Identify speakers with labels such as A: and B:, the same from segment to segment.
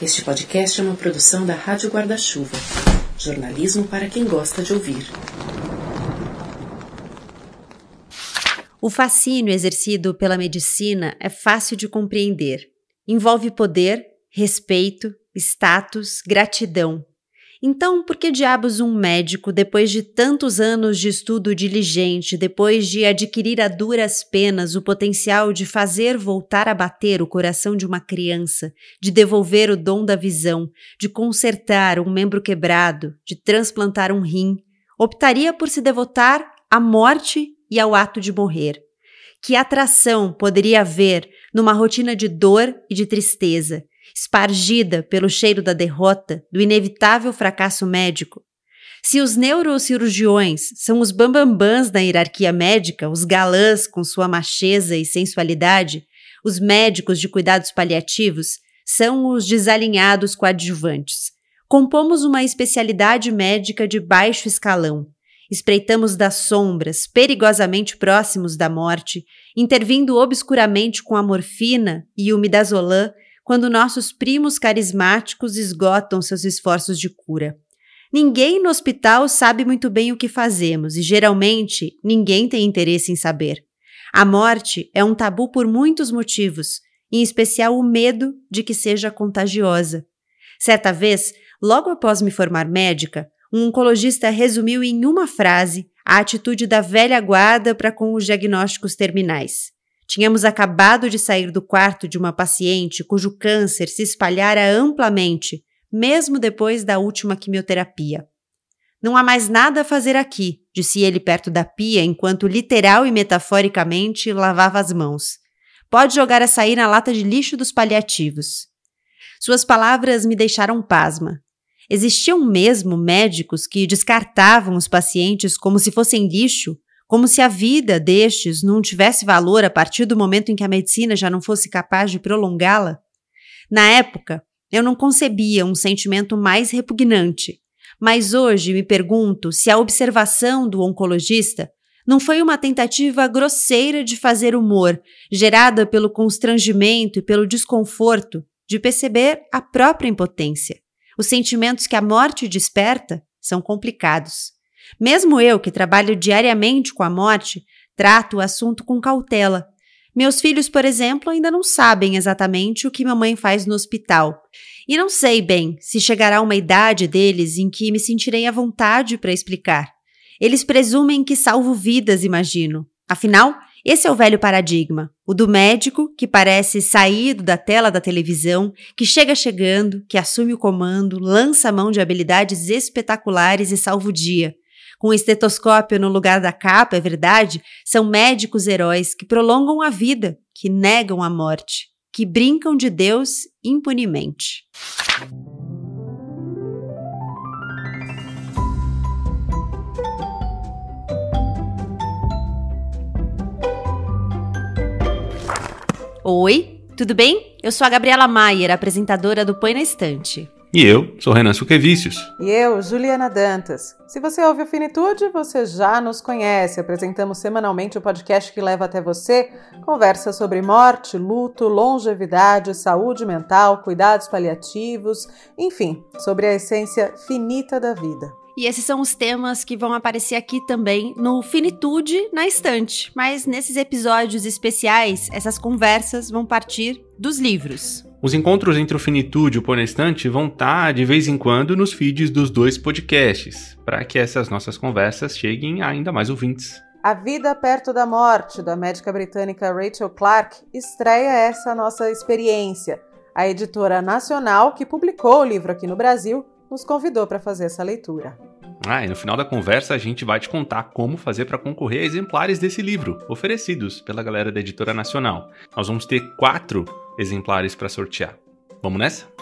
A: Este podcast é uma produção da Rádio Guarda-Chuva. Jornalismo para quem gosta de ouvir.
B: O fascínio exercido pela medicina é fácil de compreender. Envolve poder, respeito, status, gratidão, então, por que diabos um médico, depois de tantos anos de estudo diligente, depois de adquirir a duras penas o potencial de fazer voltar a bater o coração de uma criança, de devolver o dom da visão, de consertar um membro quebrado, de transplantar um rim, optaria por se devotar à morte e ao ato de morrer? Que atração poderia haver numa rotina de dor e de tristeza, espargida pelo cheiro da derrota, do inevitável fracasso médico. Se os neurocirurgiões são os bambambãs da hierarquia médica, os galãs com sua macheza e sensualidade, os médicos de cuidados paliativos são os desalinhados coadjuvantes. Compomos uma especialidade médica de baixo escalão. Espreitamos das sombras, perigosamente próximos da morte, intervindo obscuramente com a morfina e o midazolam quando nossos primos carismáticos esgotam seus esforços de cura. Ninguém no hospital sabe muito bem o que fazemos e geralmente ninguém tem interesse em saber. A morte é um tabu por muitos motivos, em especial o medo de que seja contagiosa. Certa vez, logo após me formar médica, um oncologista resumiu em uma frase a atitude da velha guarda para com os diagnósticos terminais. Tínhamos acabado de sair do quarto de uma paciente cujo câncer se espalhara amplamente, mesmo depois da última quimioterapia. Não há mais nada a fazer aqui, disse ele perto da pia enquanto literal e metaforicamente lavava as mãos. Pode jogar a sair na lata de lixo dos paliativos. Suas palavras me deixaram pasma. Existiam mesmo médicos que descartavam os pacientes como se fossem lixo como se a vida destes não tivesse valor a partir do momento em que a medicina já não fosse capaz de prolongá-la? Na época, eu não concebia um sentimento mais repugnante, mas hoje me pergunto se a observação do oncologista não foi uma tentativa grosseira de fazer humor, gerada pelo constrangimento e pelo desconforto de perceber a própria impotência. Os sentimentos que a morte desperta são complicados. Mesmo eu, que trabalho diariamente com a morte, trato o assunto com cautela. Meus filhos, por exemplo, ainda não sabem exatamente o que mamãe faz no hospital. E não sei bem se chegará uma idade deles em que me sentirei à vontade para explicar. Eles presumem que salvo vidas, imagino. Afinal, esse é o velho paradigma, o do médico que parece saído da tela da televisão, que chega chegando, que assume o comando, lança a mão de habilidades espetaculares e salva o dia com estetoscópio no lugar da capa, é verdade, são médicos heróis que prolongam a vida, que negam a morte, que brincam de Deus impunemente. Oi, tudo bem? Eu sou a Gabriela Maier, apresentadora do Põe na Estante.
C: E eu sou Renan Suquevicius.
D: E eu, Juliana Dantas. Se você ouve o Finitude, você já nos conhece. Apresentamos semanalmente o podcast que leva até você conversa sobre morte, luto, longevidade, saúde mental, cuidados paliativos, enfim, sobre a essência finita da vida.
B: E esses são os temas que vão aparecer aqui também no Finitude na Estante. Mas nesses episódios especiais, essas conversas vão partir dos livros.
C: Os encontros entre o Finitude e o Ponestante vão estar tá, de vez em quando nos feeds dos dois podcasts, para que essas nossas conversas cheguem a ainda mais ouvintes.
D: A Vida Perto da Morte, da médica britânica Rachel Clark, estreia essa nossa experiência. A editora nacional, que publicou o livro aqui no Brasil, nos convidou para fazer essa leitura.
C: Ah, e no final da conversa a gente vai te contar como fazer para concorrer a exemplares desse livro, oferecidos pela galera da Editora Nacional. Nós vamos ter quatro exemplares para sortear. Vamos nessa?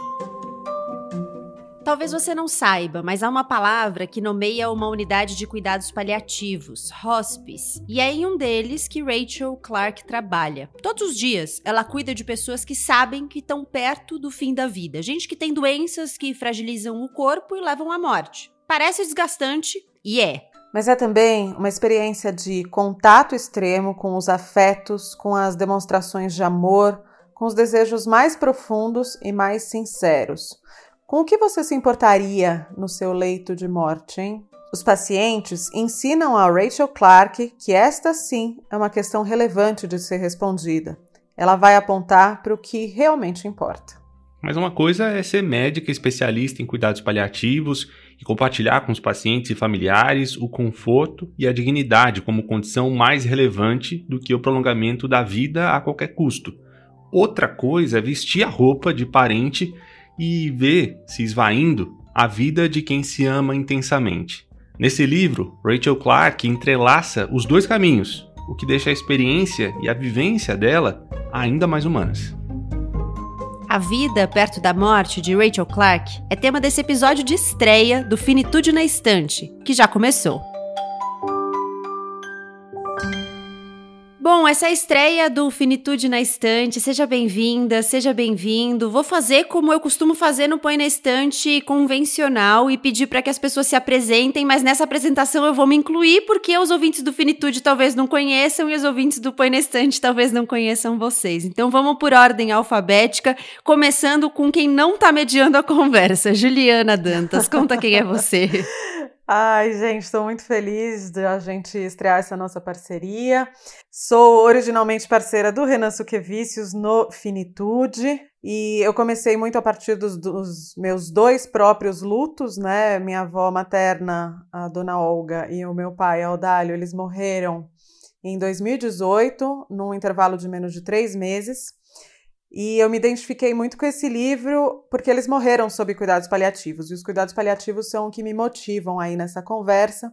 B: Talvez você não saiba, mas há uma palavra que nomeia uma unidade de cuidados paliativos, hospice, e é em um deles que Rachel Clark trabalha. Todos os dias, ela cuida de pessoas que sabem que estão perto do fim da vida, gente que tem doenças que fragilizam o corpo e levam à morte. Parece desgastante e é.
D: Mas é também uma experiência de contato extremo com os afetos, com as demonstrações de amor, com os desejos mais profundos e mais sinceros. Com o que você se importaria no seu leito de morte, hein? Os pacientes ensinam a Rachel Clark que esta sim é uma questão relevante de ser respondida. Ela vai apontar para o que realmente importa.
C: Mas uma coisa é ser médica especialista em cuidados paliativos e compartilhar com os pacientes e familiares o conforto e a dignidade como condição mais relevante do que o prolongamento da vida a qualquer custo. Outra coisa é vestir a roupa de parente e ver se esvaindo a vida de quem se ama intensamente. Nesse livro, Rachel Clark entrelaça os dois caminhos, o que deixa a experiência e a vivência dela ainda mais humanas.
B: A vida perto da morte de Rachel Clark é tema desse episódio de estreia do Finitude na Estante, que já começou. Bom, essa é a estreia do Finitude na Estante. Seja bem-vinda, seja bem-vindo. Vou fazer como eu costumo fazer no Põe na Estante convencional e pedir para que as pessoas se apresentem, mas nessa apresentação eu vou me incluir porque os ouvintes do Finitude talvez não conheçam e os ouvintes do Põe na Estante talvez não conheçam vocês. Então vamos por ordem alfabética, começando com quem não está mediando a conversa. Juliana Dantas, conta quem é você.
D: Ai, gente, estou muito feliz de a gente estrear essa nossa parceria. Sou originalmente parceira do Renan Suquevicius no Finitude e eu comecei muito a partir dos, dos, meus dois próprios lutos, né? Minha avó materna, a dona Olga, e o meu pai, Aldalho, eles morreram em 2018, num intervalo de menos de três meses. E eu me identifiquei muito com esse livro porque eles morreram sob cuidados paliativos. E os cuidados paliativos são o que me motivam aí nessa conversa.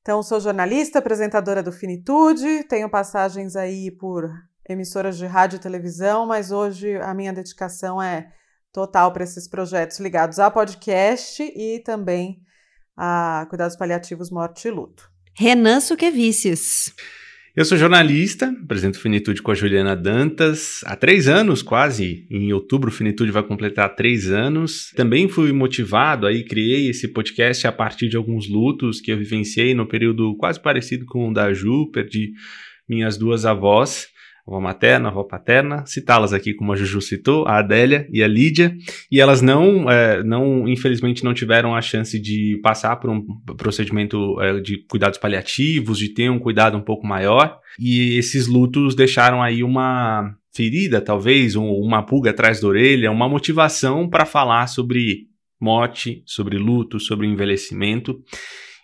D: Então, sou jornalista, apresentadora do Finitude, tenho passagens aí por emissoras de rádio e televisão, mas hoje a minha dedicação é total para esses projetos ligados a podcast e também a cuidados paliativos, morte e luto.
B: Renan Suquevicius.
C: Eu sou jornalista, apresento Finitude com a Juliana Dantas há três anos, quase. Em outubro, Finitude vai completar três anos. Também fui motivado aí, criei esse podcast a partir de alguns lutos que eu vivenciei no período quase parecido com o da Ju, perdi minhas duas avós avó materna, avó paterna, citá-las aqui como a Juju citou, a Adélia e a Lídia, e elas não, é, não infelizmente não tiveram a chance de passar por um procedimento é, de cuidados paliativos, de ter um cuidado um pouco maior, e esses lutos deixaram aí uma ferida, talvez, um, uma pulga atrás da orelha, uma motivação para falar sobre morte, sobre luto, sobre envelhecimento.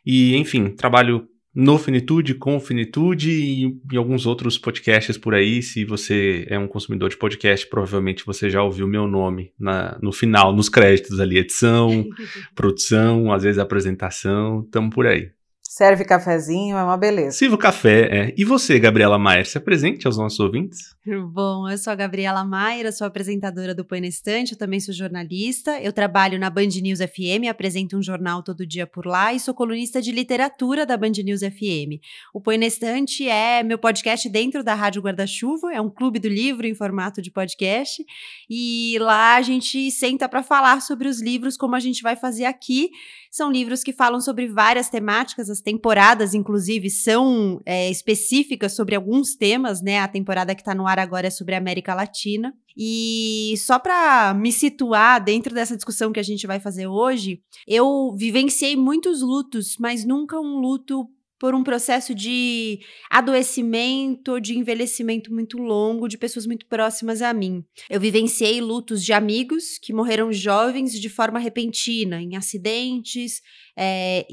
C: E, enfim, trabalho no Finitude, com Finitude e, alguns outros podcasts por aí. Se você é um consumidor de podcast, provavelmente você já ouviu meu nome na, no final, nos créditos ali, edição, produção, às vezes apresentação, estamos por aí.
D: Serve cafezinho, é uma beleza.
C: Sirva o café, é. E você, Gabriela Maier, se apresente aos nossos ouvintes.
B: Bom, eu sou a Gabriela Maier, sou apresentadora do Põe na Estante, eu também sou jornalista. Eu trabalho na Band News FM, apresento um jornal todo dia por lá e sou colunista de literatura da Band News FM. O Põe na Estante é meu podcast dentro da Rádio Guarda-Chuva, é um clube do livro em formato de podcast. E lá a gente senta para falar sobre os livros, como a gente vai fazer aqui. São livros que falam sobre várias temáticas, as temporadas, inclusive, são é, específicas sobre alguns temas, né? A temporada que está no ar agora é sobre a América Latina. E só para me situar dentro dessa discussão que a gente vai fazer hoje, eu vivenciei muitos lutos, mas nunca um luto por um processo de adoecimento, de envelhecimento muito longo de pessoas muito próximas a mim. Eu vivenciei lutos de amigos que morreram jovens de forma repentina, em acidentes, é,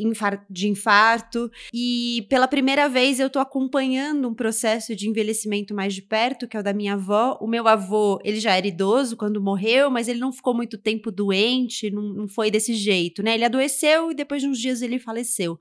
B: de infarto. E pela primeira vez eu tô acompanhando um processo de envelhecimento mais de perto, que é o da minha avó. O meu avô, ele já era idoso quando morreu, mas ele não ficou muito tempo doente, não, não foi desse jeito, né? Ele adoeceu e depois de uns dias ele faleceu.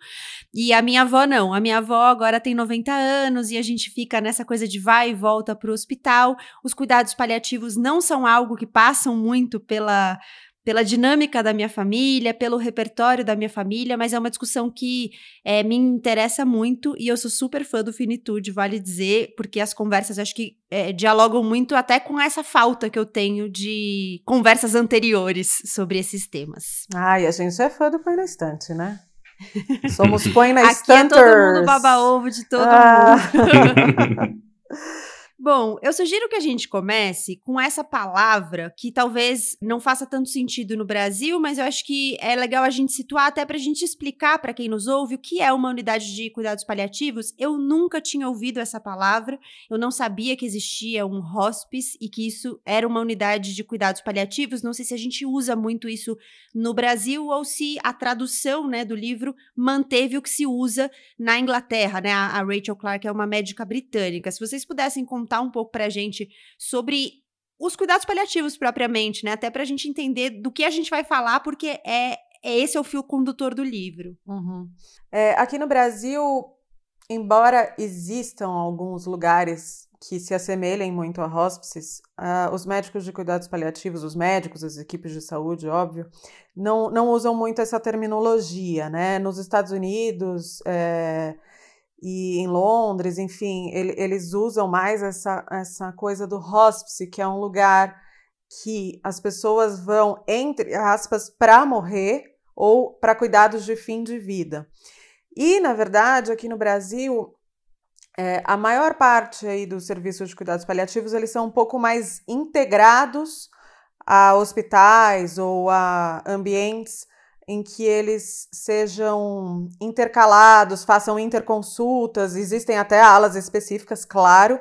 B: E a minha avó não. A minha avó agora tem 90 anos e a gente fica nessa coisa de vai e volta pro hospital. Os cuidados paliativos não são algo que passam muito pela pela dinâmica da minha família, pelo repertório da minha família, mas é uma discussão que é, me interessa muito e eu sou super fã do Finitude, vale dizer, porque as conversas acho que é, dialogam muito até com essa falta que eu tenho de conversas anteriores sobre esses temas.
D: Ai, a gente é fã do Põe na Estante, né? Somos Põe na
B: Estante. Aqui é todo mundo baba-ovo de todo ah. mundo. Bom, eu sugiro que a gente comece com essa palavra que talvez não faça tanto sentido no Brasil, mas eu acho que é legal a gente situar até para a gente explicar para quem nos ouve o que é uma unidade de cuidados paliativos. Eu nunca tinha ouvido essa palavra, eu não sabia que existia um hospice e que isso era uma unidade de cuidados paliativos. Não sei se a gente usa muito isso no Brasil ou se a tradução né, do livro manteve o que se usa na Inglaterra. Né? A Rachel Clark é uma médica britânica. Se vocês pudessem contar um pouco para a gente sobre os cuidados paliativos propriamente, né? Até para a gente entender do que a gente vai falar, porque é, é esse é o fio condutor do livro.
D: Uhum. É, aqui no Brasil, embora existam alguns lugares que se assemelhem muito a hospices, uh, os médicos de cuidados paliativos, os médicos, as equipes de saúde, óbvio, não, não usam muito essa terminologia, né? Nos Estados Unidos, é, e em Londres, enfim, ele, eles usam mais essa, essa coisa do hospice, que é um lugar que as pessoas vão, entre aspas, para morrer ou para cuidados de fim de vida. E, na verdade, aqui no Brasil, é, a maior parte aí dos serviços de cuidados paliativos, eles são um pouco mais integrados a hospitais ou a ambientes em que eles sejam intercalados, façam interconsultas, existem até alas específicas, claro,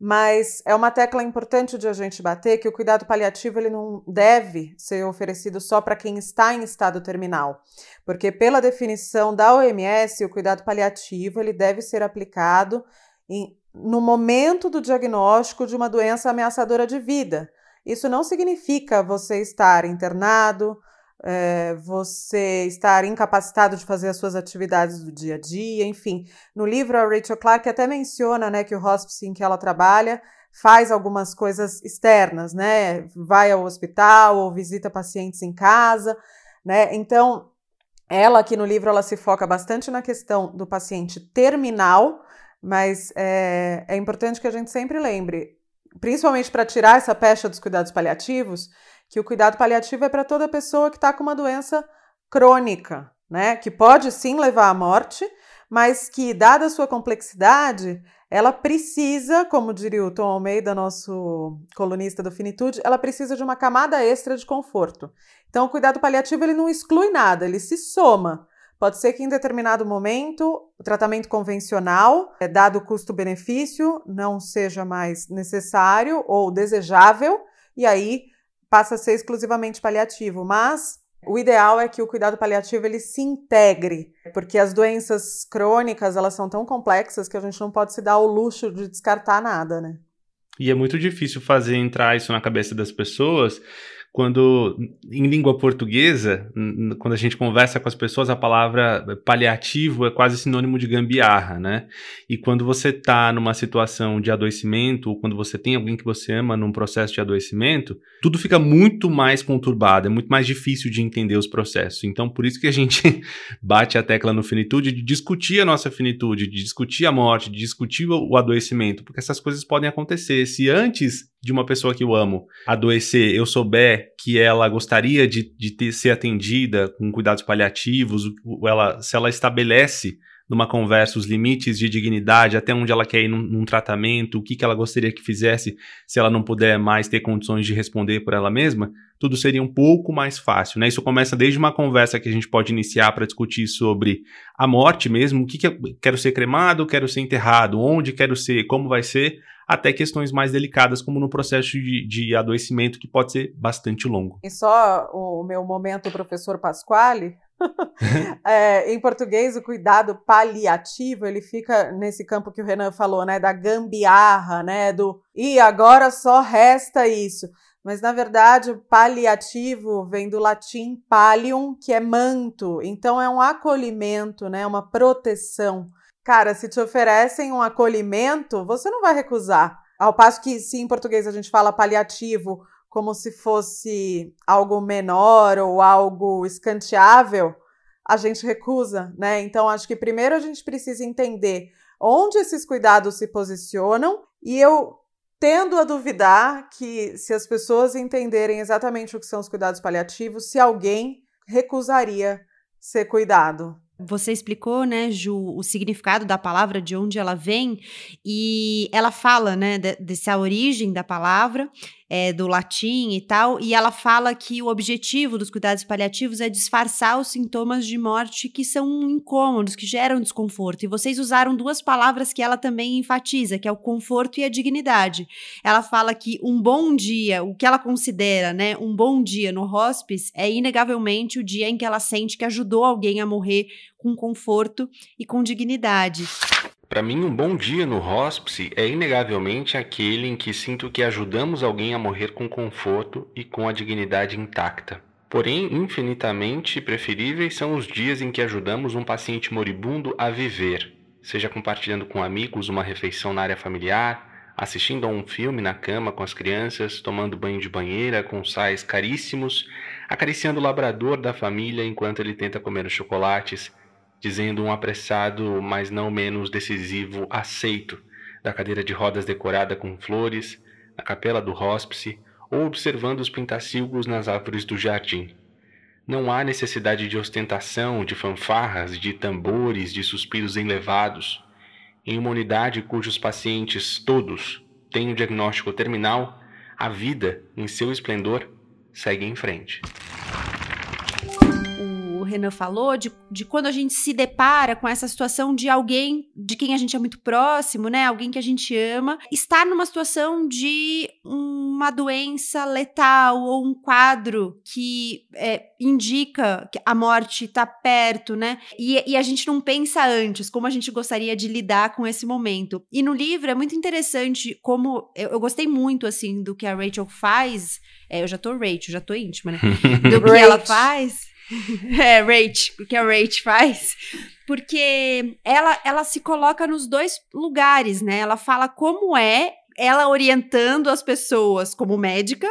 D: mas é uma tecla importante de a gente bater que o cuidado paliativo ele não deve ser oferecido só para quem está em estado terminal, porque pela definição da OMS, o cuidado paliativo ele deve ser aplicado em, no momento do diagnóstico de uma doença ameaçadora de vida. Isso não significa você estar internado, é, você estar incapacitado de fazer as suas atividades do dia a dia, enfim. No livro, a Rachel Clark até menciona né, que o hospice em que ela trabalha faz algumas coisas externas, né? Vai ao hospital ou visita pacientes em casa, né? Então, ela aqui no livro ela se foca bastante na questão do paciente terminal, mas é, é importante que a gente sempre lembre, principalmente para tirar essa pecha dos cuidados paliativos, que o cuidado paliativo é para toda pessoa que está com uma doença crônica, né? Que pode sim levar à morte, mas que, dada a sua complexidade, ela precisa, como diria o Tom Almeida, nosso colunista do Finitude, ela precisa de uma camada extra de conforto. Então, o cuidado paliativo ele não exclui nada, ele se soma. Pode ser que em determinado momento o tratamento convencional, é, dado o custo-benefício, não seja mais necessário ou desejável, e aí passa a ser exclusivamente paliativo, mas o ideal é que o cuidado paliativo ele se integre, porque as doenças crônicas elas são tão complexas que a gente não pode se dar o luxo de descartar nada, né?
C: E é muito difícil fazer entrar isso na cabeça das pessoas quando em língua portuguesa, quando a gente conversa com as pessoas, a palavra paliativo é quase sinônimo de gambiarra, né? E quando você está numa situação de adoecimento, ou quando você tem alguém que você ama num processo de adoecimento, tudo fica muito mais conturbado, é muito mais difícil de entender os processos. Então, por isso que a gente bate a tecla no finitude de discutir a nossa finitude, de discutir a morte, de discutir o adoecimento, porque essas coisas podem acontecer. Se antes de uma pessoa que eu amo adoecer, eu souber que ela gostaria de, de ter, ser atendida com cuidados paliativos, ela, se ela estabelece numa conversa os limites de dignidade, até onde ela quer ir num, num, tratamento, o que, que ela gostaria que fizesse se ela não puder mais ter condições de responder por ela mesma, tudo seria um pouco mais fácil. Né? Isso começa desde uma conversa que a gente pode iniciar para discutir sobre a morte mesmo, o que, que eu quero ser cremado, quero ser enterrado, onde quero ser, como vai ser, até questões mais delicadas, como no processo de, de adoecimento, que pode ser bastante longo.
D: E só o meu momento, professor Pasquale. é, em português, o cuidado paliativo ele fica nesse campo que o Renan falou, né, da gambiarra, né, do e agora só resta isso. Mas na verdade, o paliativo vem do latim palium, que é manto. Então é um acolhimento, né, uma proteção. Cara, se te oferecem um acolhimento, você não vai recusar. Ao passo que, se em português a gente fala paliativo como se fosse algo menor ou algo escanteável, a gente recusa, né? Então, acho que primeiro a gente precisa entender onde esses cuidados se posicionam e eu tendo a duvidar que se as pessoas entenderem exatamente o que são os cuidados paliativos, se alguém recusaria ser cuidado.
B: Você explicou, né, Ju, o significado da palavra, de onde ela vem, e ela fala, né, de, dessa origem da palavra, é, do latim e tal, e ela fala que o objetivo dos cuidados paliativos é disfarçar os sintomas de morte que são incômodos, que geram desconforto. E vocês usaram duas palavras que ela também enfatiza, que é o conforto e a dignidade. Ela fala que um bom dia, o que ela considera, né, um bom dia no hospice é inegavelmente o dia em que ela sente que ajudou alguém a morrer com conforto e com dignidade.
C: Para mim, um bom dia no hospice é inegavelmente aquele em que sinto que ajudamos alguém a morrer com conforto e com a dignidade intacta. Porém, infinitamente preferíveis são os dias em que ajudamos um paciente moribundo a viver, seja compartilhando com amigos uma refeição na área familiar, assistindo a um filme na cama com as crianças, tomando banho de banheira com sais caríssimos, acariciando o labrador da família enquanto ele tenta comer os chocolates dizendo um apressado, mas não menos decisivo aceito da cadeira de rodas decorada com flores, na capela do hóspice ou observando os pintacilgos nas árvores do jardim. Não há necessidade de ostentação, de fanfarras, de tambores, de suspiros enlevados. Em uma unidade cujos pacientes todos têm o diagnóstico terminal, a vida, em seu esplendor, segue em frente.
B: Renan falou, de, de quando a gente se depara com essa situação de alguém de quem a gente é muito próximo, né? Alguém que a gente ama, estar numa situação de uma doença letal ou um quadro que é, indica que a morte está perto, né? E, e a gente não pensa antes como a gente gostaria de lidar com esse momento. E no livro é muito interessante como eu, eu gostei muito assim do que a Rachel faz. É, eu já tô Rachel, já tô íntima, né? Do que ela faz. é, Rach, o que a Rach faz. Porque ela, ela se coloca nos dois lugares, né? Ela fala como é ela orientando as pessoas como médica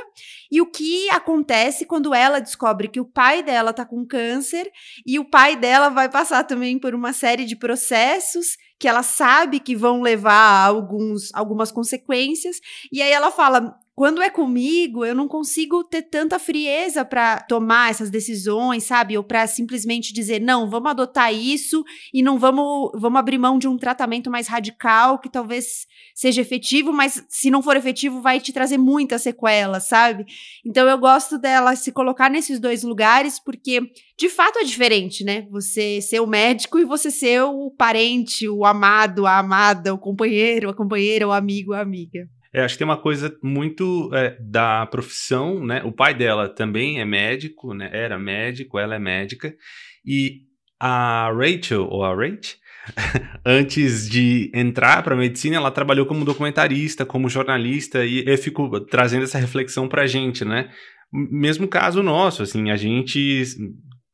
B: e o que acontece quando ela descobre que o pai dela tá com câncer e o pai dela vai passar também por uma série de processos que ela sabe que vão levar a alguns, algumas consequências e aí ela fala quando é comigo, eu não consigo ter tanta frieza para tomar essas decisões, sabe? Ou para simplesmente dizer, não, vamos adotar isso e não vamos, vamos abrir mão de um tratamento mais radical que talvez seja efetivo, mas se não for efetivo, vai te trazer muitas sequelas, sabe? Então eu gosto dela se colocar nesses dois lugares, porque de fato é diferente, né? Você ser o médico e você ser o parente, o amado, a amada, o companheiro, a companheira, o amigo, a amiga.
C: É, acho que tem uma coisa muito é, da profissão, né? O pai dela também é médico, né? Era médico, ela é médica. E a Rachel, ou a Rach, antes de entrar para medicina, ela trabalhou como documentarista, como jornalista, e eu fico trazendo essa reflexão para a gente, né? Mesmo caso nosso, assim, a gente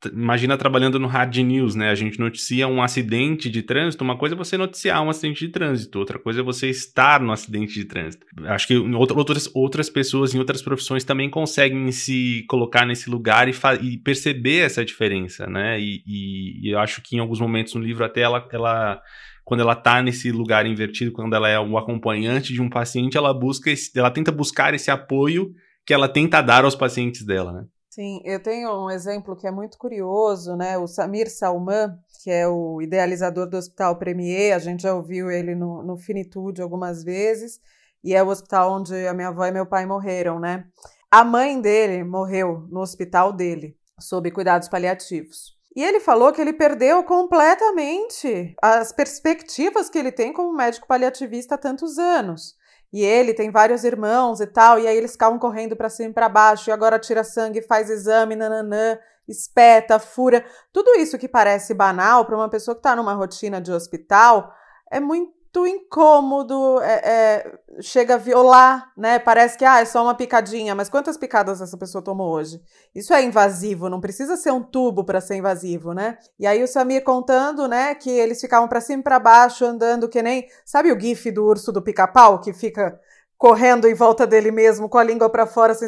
C: imagina trabalhando no hard news, né? A gente noticia um acidente de trânsito. Uma coisa é você noticiar um acidente de trânsito, outra coisa é você estar no acidente de trânsito. Acho que outras, outras pessoas em outras profissões também conseguem se colocar nesse lugar e, e perceber essa diferença, né? E, e, e, eu acho que em alguns momentos no livro até ela, ela quando ela tá nesse lugar invertido, quando ela é o acompanhante de um paciente, ela busca, esse, ela tenta buscar esse apoio que ela tenta dar aos pacientes dela, né?
D: Sim, eu tenho um exemplo que é muito curioso, né? O Samir Salman, que é o idealizador do Hospital Premier, a gente já ouviu ele no, no Finitude algumas vezes, e é o hospital onde a minha avó e meu pai morreram, né? A mãe dele morreu no hospital dele, sob cuidados paliativos. E ele falou que ele perdeu completamente as perspectivas que ele tem como médico paliativista há tantos anos. E ele tem vários irmãos e tal, e aí eles ficavam correndo para cima e para baixo, e agora tira sangue, faz exame, nananã, espeta, fura. Tudo isso que parece banal para uma pessoa que está numa rotina de hospital é muito muito incômodo, é, é, chega a violar, né? Parece que ah, é só uma picadinha, mas quantas picadas essa pessoa tomou hoje? Isso é invasivo, não precisa ser um tubo para ser invasivo, né? E aí o Samir contando, né, que eles ficavam para cima e para baixo andando que nem, sabe o gif do urso do pica-pau que fica correndo em volta dele mesmo com a língua para fora, assim,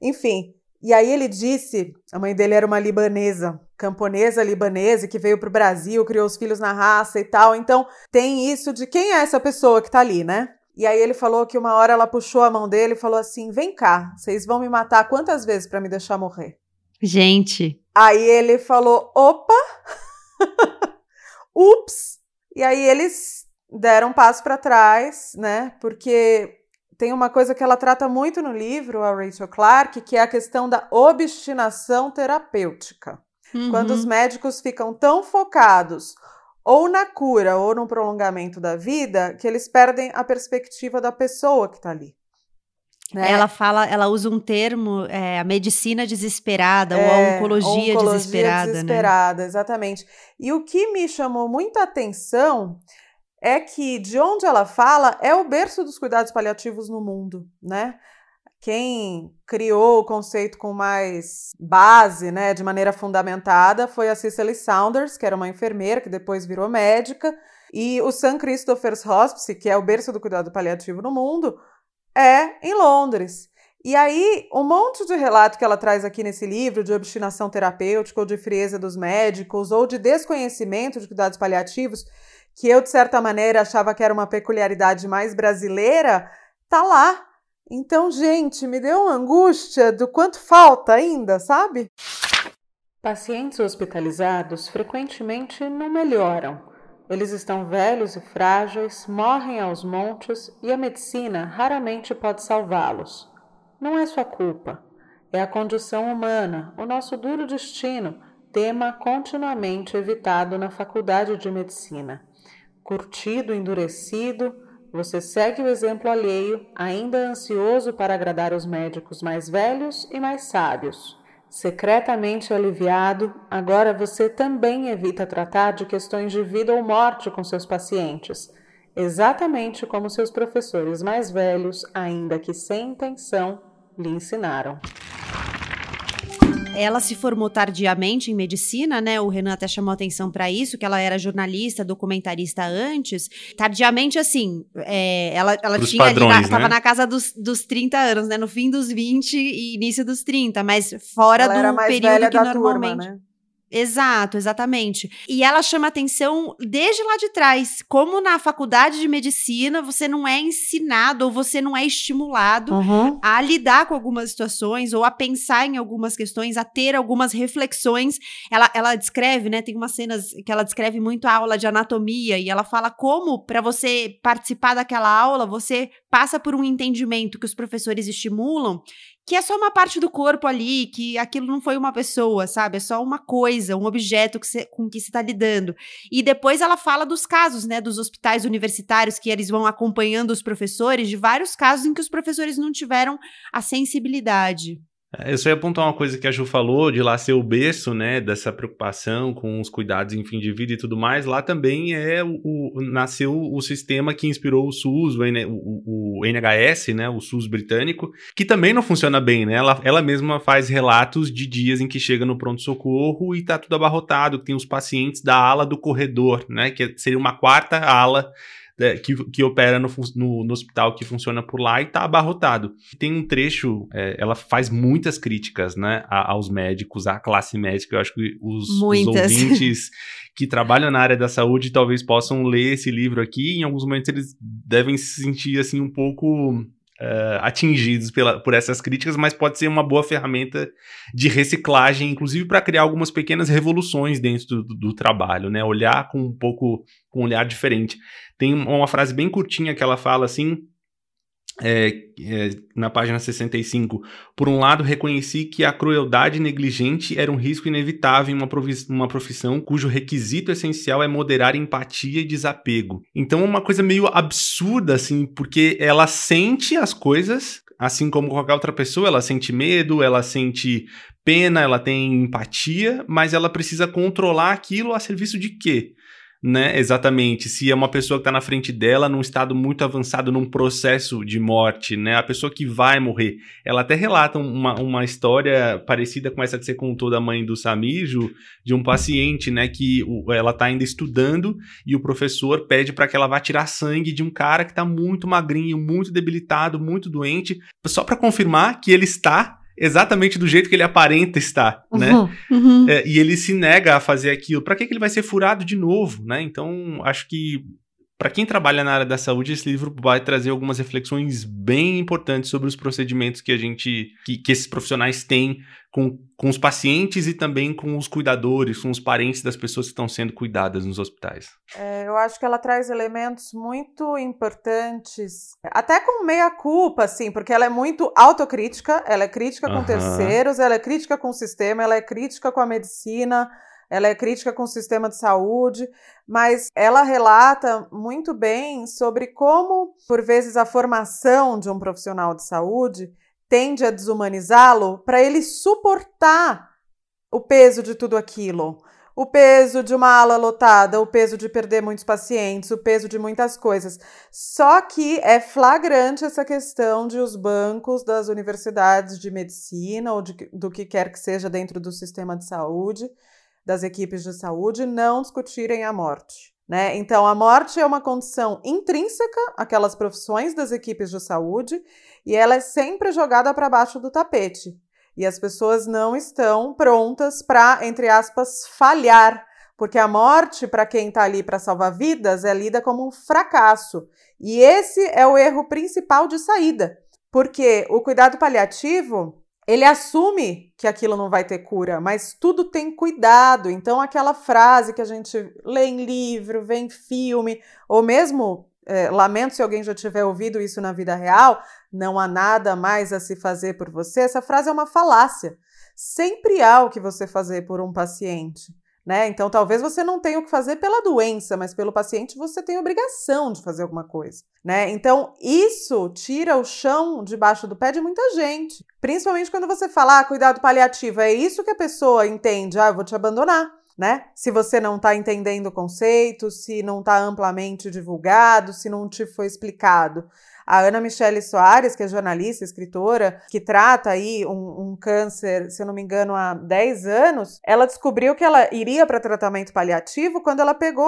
D: enfim, e aí ele disse, a mãe dele era uma libanesa, camponesa libanesa, que veio para o Brasil, criou os filhos na raça e tal. Então tem isso de quem é essa pessoa que está ali, né? E aí ele falou que uma hora ela puxou a mão dele e falou assim: "Vem cá, vocês vão me matar quantas vezes para me deixar morrer?"
B: Gente.
D: Aí ele falou: "Opa!" ups! E aí eles deram um passo para trás, né? Porque tem uma coisa que ela trata muito no livro, a Rachel Clark, que é a questão da obstinação terapêutica. Uhum. Quando os médicos ficam tão focados ou na cura ou no prolongamento da vida que eles perdem a perspectiva da pessoa que está ali.
B: Né? Ela fala, ela usa um termo, é, a medicina desesperada, é, ou a é, oncologia, oncologia desesperada. Né?
D: Desesperada, né? exatamente. E o que me chamou muita atenção é que de onde ela fala é o berço dos cuidados paliativos no mundo, né? Quem criou o conceito com mais base, né, de maneira fundamentada, foi a Cicely Saunders, que era uma enfermeira que depois virou médica, e o St. Christopher's Hospice, que é o berço do cuidado paliativo no mundo, é em Londres. E aí, um monte de relato que ela traz aqui nesse livro, de obstinação terapêutica, ou de frieza dos médicos, ou de desconhecimento de cuidados paliativos, que eu, de certa maneira, achava que era uma peculiaridade mais brasileira, tá lá. Então, gente, me deu uma angústia do quanto falta ainda, sabe? Pacientes hospitalizados frequentemente não melhoram eles estão velhos e frágeis, morrem aos montes e a medicina raramente pode salvá-los. Não é sua culpa. É a condição humana, o nosso duro destino, tema continuamente evitado na faculdade de medicina. Curtido, endurecido, você segue o exemplo alheio, ainda ansioso para agradar os médicos mais velhos e mais sábios. Secretamente aliviado, agora você também evita tratar de questões de vida ou morte com seus pacientes, exatamente como seus professores mais velhos, ainda que sem intenção, lhe ensinaram.
B: Ela se formou tardiamente em medicina, né? O Renan até chamou atenção para isso, que ela era jornalista, documentarista antes. Tardiamente, assim, é, ela, ela tinha
C: padrões, ali,
B: né? tava na casa dos, dos 30 anos, né? No fim dos 20 e início dos 30, mas fora
D: ela
B: do período que normalmente.
D: Turma, né?
B: Exato, exatamente. E ela chama atenção desde lá de trás, como na faculdade de medicina você não é ensinado ou você não é estimulado uhum. a lidar com algumas situações ou a pensar em algumas questões, a ter algumas reflexões. Ela, ela descreve, né? Tem umas cenas que ela descreve muito a aula de anatomia e ela fala como para você participar daquela aula você passa por um entendimento que os professores estimulam que é só uma parte do corpo ali, que aquilo não foi uma pessoa, sabe? É só uma coisa, um objeto que cê, com que você está lidando. E depois ela fala dos casos, né, dos hospitais universitários que eles vão acompanhando os professores, de vários casos em que os professores não tiveram a sensibilidade.
C: É, eu só ia apontar uma coisa que a Ju falou, de lá ser o berço, né, dessa preocupação com os cuidados em fim de vida e tudo mais, lá também é o, o nasceu o sistema que inspirou o SUS, o, N, o, o, NHS, né, o SUS britânico, que também não funciona bem, né, ela, ela mesma faz relatos de dias em que chega no pronto-socorro e tá tudo abarrotado, tem os pacientes da ala do corredor, né, que seria uma quarta ala que, que opera no, no, no, hospital que funciona por lá e está abarrotado. Tem um trecho, é, ela faz muitas críticas né, a, aos médicos, à classe médica. Eu acho que os, os ouvintes que trabalham na área da saúde talvez possam ler esse livro aqui. Em alguns momentos eles devem se sentir assim um pouco Uh, atingidos pela, por essas críticas, mas pode ser uma boa ferramenta de reciclagem, inclusive para criar algumas pequenas revoluções dentro do, do, trabalho, né? Olhar com um pouco, com um olhar diferente. Tem uma frase bem curtinha que ela fala assim, é, é, na página 65. Por um lado, reconheci que a crueldade negligente era um risco inevitável em uma, uma profissão cujo requisito essencial é moderar empatia e desapego. Então é uma coisa meio absurda, assim, porque ela sente as coisas, assim como qualquer outra pessoa, ela sente medo, ela sente pena, ela tem empatia, mas ela precisa controlar aquilo a serviço de quê? Né? Exatamente. Se é uma pessoa que está na frente dela num estado muito avançado, num processo de morte, né? A pessoa que vai morrer. Ela até relata uma, uma história parecida com essa que você contou da mãe do Samijo, de um paciente, né? Que o, ela está ainda estudando e o professor pede para que ela vá tirar sangue de um cara que está muito magrinho, muito debilitado, muito doente, só para confirmar que ele está exatamente do jeito que ele aparenta estar, né? uhum, né? Uhum. É, e ele se nega a fazer aquilo. Para que, que ele vai ser furado de novo, né? Então, acho que para quem trabalha na área da saúde, esse livro vai trazer algumas reflexões bem importantes sobre os procedimentos que a gente, que, que esses profissionais têm com, com os pacientes e também com os cuidadores, com os parentes das pessoas que estão sendo cuidadas nos hospitais.
D: É, eu acho que ela traz elementos muito importantes, até com meia culpa, assim, porque ela é muito autocrítica, ela é crítica com uhum. terceiros, ela é crítica com o sistema, ela é crítica com a medicina, ela é crítica com o sistema de saúde, mas ela relata muito bem sobre como, por vezes, a formação de um profissional de saúde tende a desumanizá-lo para ele suportar o peso de tudo aquilo. O peso de uma ala lotada, o peso de perder muitos pacientes, o peso de muitas coisas. Só que é flagrante essa questão de os bancos das universidades de medicina ou de, do que quer que seja dentro do sistema de saúde, das equipes de saúde, não discutirem a morte. Né? Então, a morte é uma condição intrínseca àquelas profissões das equipes de saúde e ela é sempre jogada para baixo do tapete. E as pessoas não estão prontas para, entre aspas, falhar, porque a morte, para quem está ali para salvar vidas, é lida como um fracasso. E esse é o erro principal de saída, porque o cuidado paliativo ele assume que aquilo não vai ter cura, mas tudo tem cuidado. Então, aquela frase que a gente lê em livro, vê em filme, ou mesmo, é, lamento se alguém já tiver ouvido isso na vida real, não há nada mais a se fazer por você, essa frase é uma falácia. Sempre há o que você fazer por um paciente. Né? Então, talvez você não tenha o que fazer pela doença, mas pelo paciente você tem obrigação de fazer alguma coisa, né? Então, isso tira o chão debaixo do pé de muita gente. Principalmente quando você fala, ah, cuidado paliativo, é isso que a pessoa entende, ah, eu vou te abandonar. Né? Se você não está entendendo o conceito, se não está amplamente divulgado, se não te foi explicado. A Ana Michele Soares, que é jornalista, escritora, que trata aí um, um câncer, se eu não me engano, há 10 anos, ela descobriu que ela iria para tratamento paliativo quando ela pegou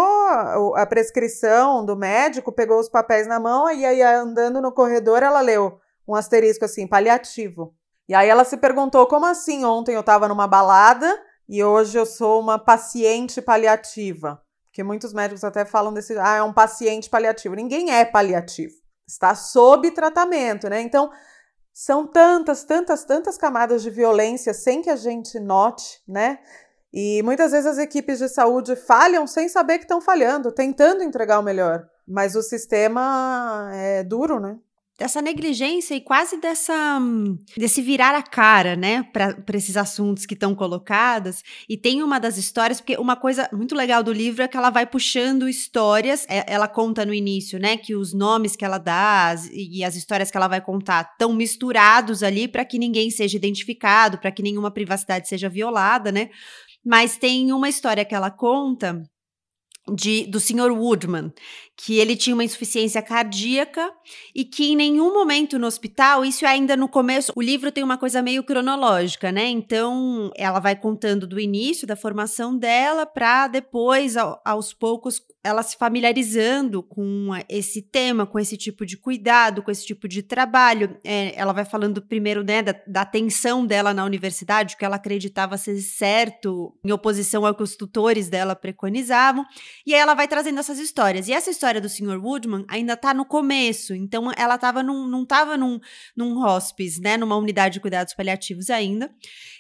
D: a, prescrição do médico, pegou os papéis na mão e aí andando no corredor ela leu um asterisco assim, paliativo. E aí ela se perguntou como assim? Ontem eu estava numa balada e hoje eu sou uma paciente paliativa. Porque muitos médicos até falam desse, ah, é um paciente paliativo. Ninguém é paliativo está sob tratamento, né? Então, são tantas, tantas, tantas camadas de violência sem que a gente note, né? E muitas vezes as equipes de saúde falham sem saber que estão falhando, tentando entregar o melhor. Mas o sistema é duro, né?
B: Dessa negligência e quase dessa desse virar a cara, né, para esses assuntos que estão colocados. E tem uma das histórias, porque uma coisa muito legal do livro é que ela vai puxando histórias, é, ela conta no início, né, que os nomes que ela dá as, e as histórias que ela vai contar estão misturados ali para que ninguém seja identificado, para que nenhuma privacidade seja violada, né? Mas tem uma história que ela conta de, do Sr. Woodman, que ele tinha uma insuficiência cardíaca e que em nenhum momento no hospital, isso é ainda no começo, o livro tem uma coisa meio cronológica, né? Então, ela vai contando do início da formação dela para depois, aos poucos, ela se familiarizando com esse tema, com esse tipo de cuidado, com esse tipo de trabalho. É, ela vai falando primeiro né, da, da atenção dela na universidade, que ela acreditava ser certo, em oposição ao que os tutores dela preconizavam. E aí ela vai trazendo essas histórias. E essa história do Sr. Woodman ainda está no começo, então ela tava num, não estava num, num hospice, né, numa unidade de cuidados paliativos ainda.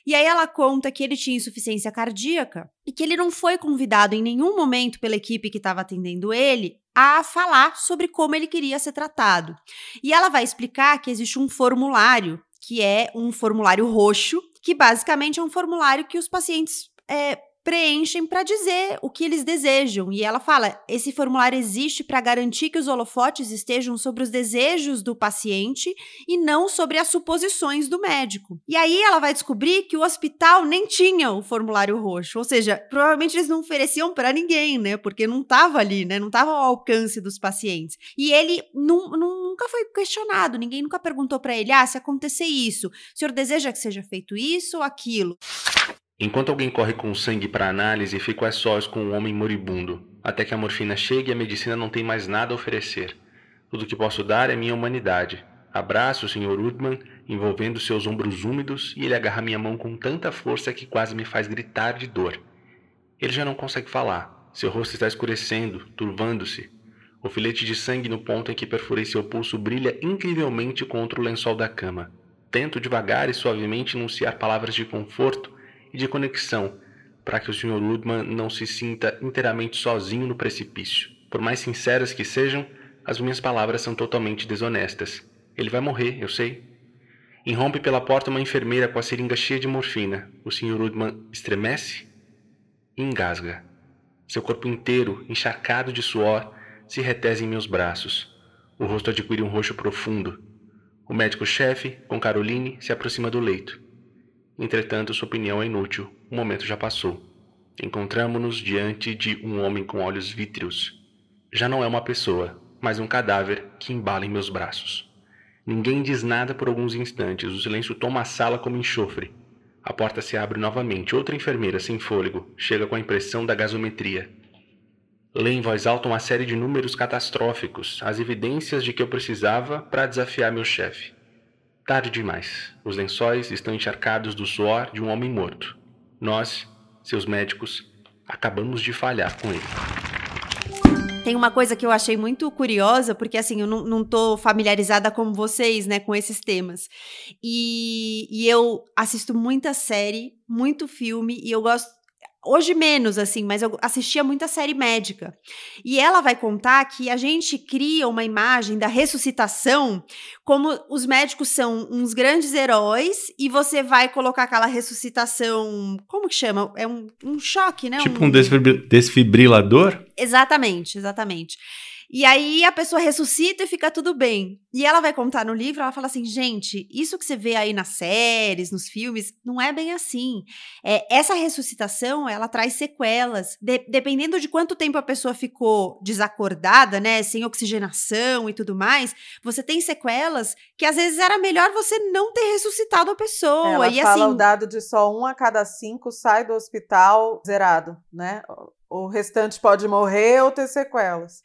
B: E aí ela conta que ele tinha insuficiência cardíaca e que ele não foi convidado em nenhum momento pela equipe que estava atendendo ele a falar sobre como ele queria ser tratado. E ela vai explicar que existe um formulário, que é um formulário roxo, que basicamente é um formulário que os pacientes é, preenchem para dizer o que eles desejam. E ela fala: esse formulário existe para garantir que os holofotes estejam sobre os desejos do paciente e não sobre as suposições do médico. E aí ela vai descobrir que o hospital nem tinha o formulário roxo, ou seja, provavelmente eles não ofereciam para ninguém, né? Porque não estava ali, né? Não estava ao alcance dos pacientes. E ele nunca foi questionado, ninguém nunca perguntou para ele: ah, se acontecer isso, o senhor deseja que seja feito isso ou aquilo?
C: Enquanto alguém corre com sangue para análise, fico a sós com um homem moribundo, até que a morfina chegue e a medicina não tem mais nada a oferecer. Tudo que posso dar é minha humanidade. Abraço o Sr. Woodman, envolvendo seus ombros úmidos, e ele agarra minha mão com tanta força que quase me faz gritar de dor. Ele já não consegue falar. Seu rosto está escurecendo, turvando-se. O filete de sangue no ponto em que perfurei seu pulso brilha incrivelmente contra o lençol da cama. Tento devagar e suavemente enunciar palavras de conforto e de conexão para que o Sr. Ludman não se sinta inteiramente sozinho no precipício. Por mais sinceras que sejam, as minhas palavras são totalmente desonestas. Ele vai morrer, eu sei. Irrompe pela porta uma enfermeira com a seringa cheia de morfina. O Sr. Ludman estremece e engasga. Seu corpo inteiro, encharcado de suor, se retesa em meus braços. O rosto adquire um roxo profundo. O médico-chefe, com Caroline, se aproxima do leito. Entretanto, sua opinião é inútil. O momento já passou. Encontramo-nos diante de um homem com olhos vítreos. Já não é uma pessoa, mas um cadáver que embala em meus braços. Ninguém diz nada por alguns instantes. O silêncio toma a sala como enxofre. A porta se abre novamente. Outra enfermeira, sem fôlego, chega com a impressão da gasometria. Lê em voz alta uma série de números catastróficos, as evidências de que eu precisava para desafiar meu chefe. Tarde demais. Os lençóis estão encharcados do suor de um homem morto. Nós, seus médicos, acabamos de falhar com ele.
B: Tem uma coisa que eu achei muito curiosa, porque assim, eu não, não tô familiarizada como vocês, né, com esses temas. E, e eu assisto muita série, muito filme, e eu gosto Hoje menos, assim, mas eu assistia muita série médica. E ela vai contar que a gente cria uma imagem da ressuscitação como os médicos são uns grandes heróis e você vai colocar aquela ressuscitação. Como que chama? É um, um choque, né?
C: Tipo um, um desfibrilador?
B: Exatamente, exatamente. E aí a pessoa ressuscita e fica tudo bem. E ela vai contar no livro, ela fala assim: gente, isso que você vê aí nas séries, nos filmes, não é bem assim. É, essa ressuscitação, ela traz sequelas. De, dependendo de quanto tempo a pessoa ficou desacordada, né? Sem oxigenação e tudo mais, você tem sequelas que às vezes era melhor você não ter ressuscitado a pessoa.
D: Ela
B: e
D: fala
B: assim,
D: o dado de só um a cada cinco sai do hospital zerado, né? O restante pode morrer ou ter sequelas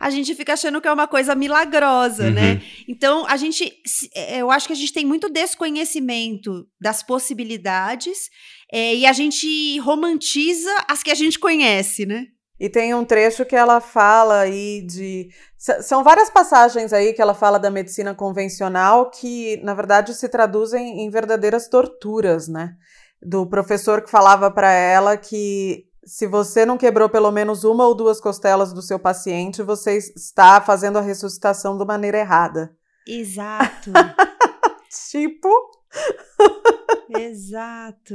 B: a gente fica achando que é uma coisa milagrosa, né? uhum. né? Então, a gente, é, eu acho que a gente tem muito desconhecimento das possibilidades é, e a gente romantiza as que a gente conhece, né?
D: E tem um trecho que ela fala aí de. São várias passagens aí que ela fala da medicina convencional que, na verdade, se traduzem em verdadeiras torturas, né? Do professor que falava para ela que se você não quebrou pelo menos uma ou duas costelas do seu paciente, você está fazendo a ressuscitação de maneira errada.
B: Exato.
D: tipo.
B: Exato.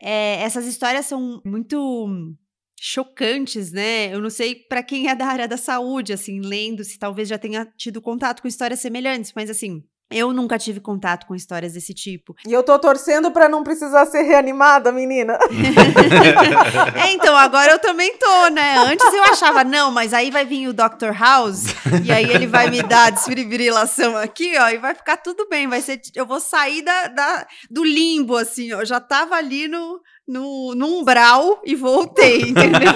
B: É, essas histórias são muito chocantes, né? Eu não sei para quem é da área da saúde, assim, lendo, se talvez já tenha tido contato com histórias semelhantes, mas assim, eu nunca tive contato com histórias desse tipo.
D: E eu tô torcendo para não precisar ser reanimada, menina.
B: é, então, agora eu também tô, né? Antes eu achava, não, mas aí vai vir o Dr. House e aí ele vai me dar a desfibrilação aqui, ó, e vai ficar tudo bem. Vai ser, eu vou sair da, da do limbo, assim, ó. Eu já tava ali no, no, no umbral e voltei, entendeu?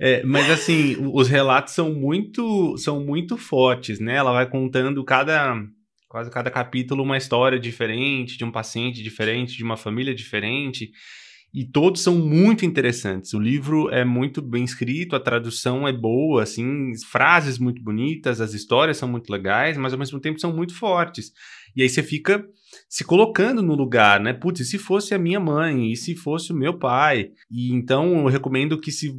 C: É, mas assim, os relatos são muito, são muito fortes, né? Ela vai contando cada, quase cada capítulo uma história diferente, de um paciente diferente, de uma família diferente. E todos são muito interessantes. O livro é muito bem escrito, a tradução é boa, assim, frases muito bonitas, as histórias são muito legais, mas ao mesmo tempo são muito fortes. E aí você fica se colocando no lugar, né? Putz, e se fosse a minha mãe? E se fosse o meu pai? E então eu recomendo que, se,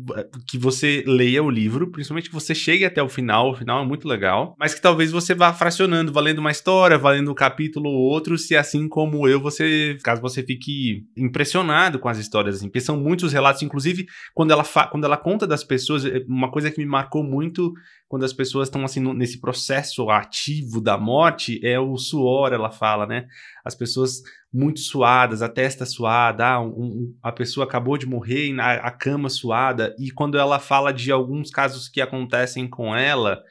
C: que você leia o livro, principalmente que você chegue até o final, o final é muito legal, mas que talvez você vá fracionando, valendo uma história, valendo um capítulo ou outro, se assim como eu, você, caso você fique impressionado com as histórias, assim, porque são muitos relatos, inclusive quando ela, quando ela conta das pessoas, é, uma coisa que me marcou muito quando as pessoas estão assim no, nesse processo ativo da morte é o suor, ela fala, né? As pessoas muito suadas, a testa suada, ah, um, um, a pessoa acabou de morrer na a cama suada, e quando ela fala de alguns casos que acontecem com ela,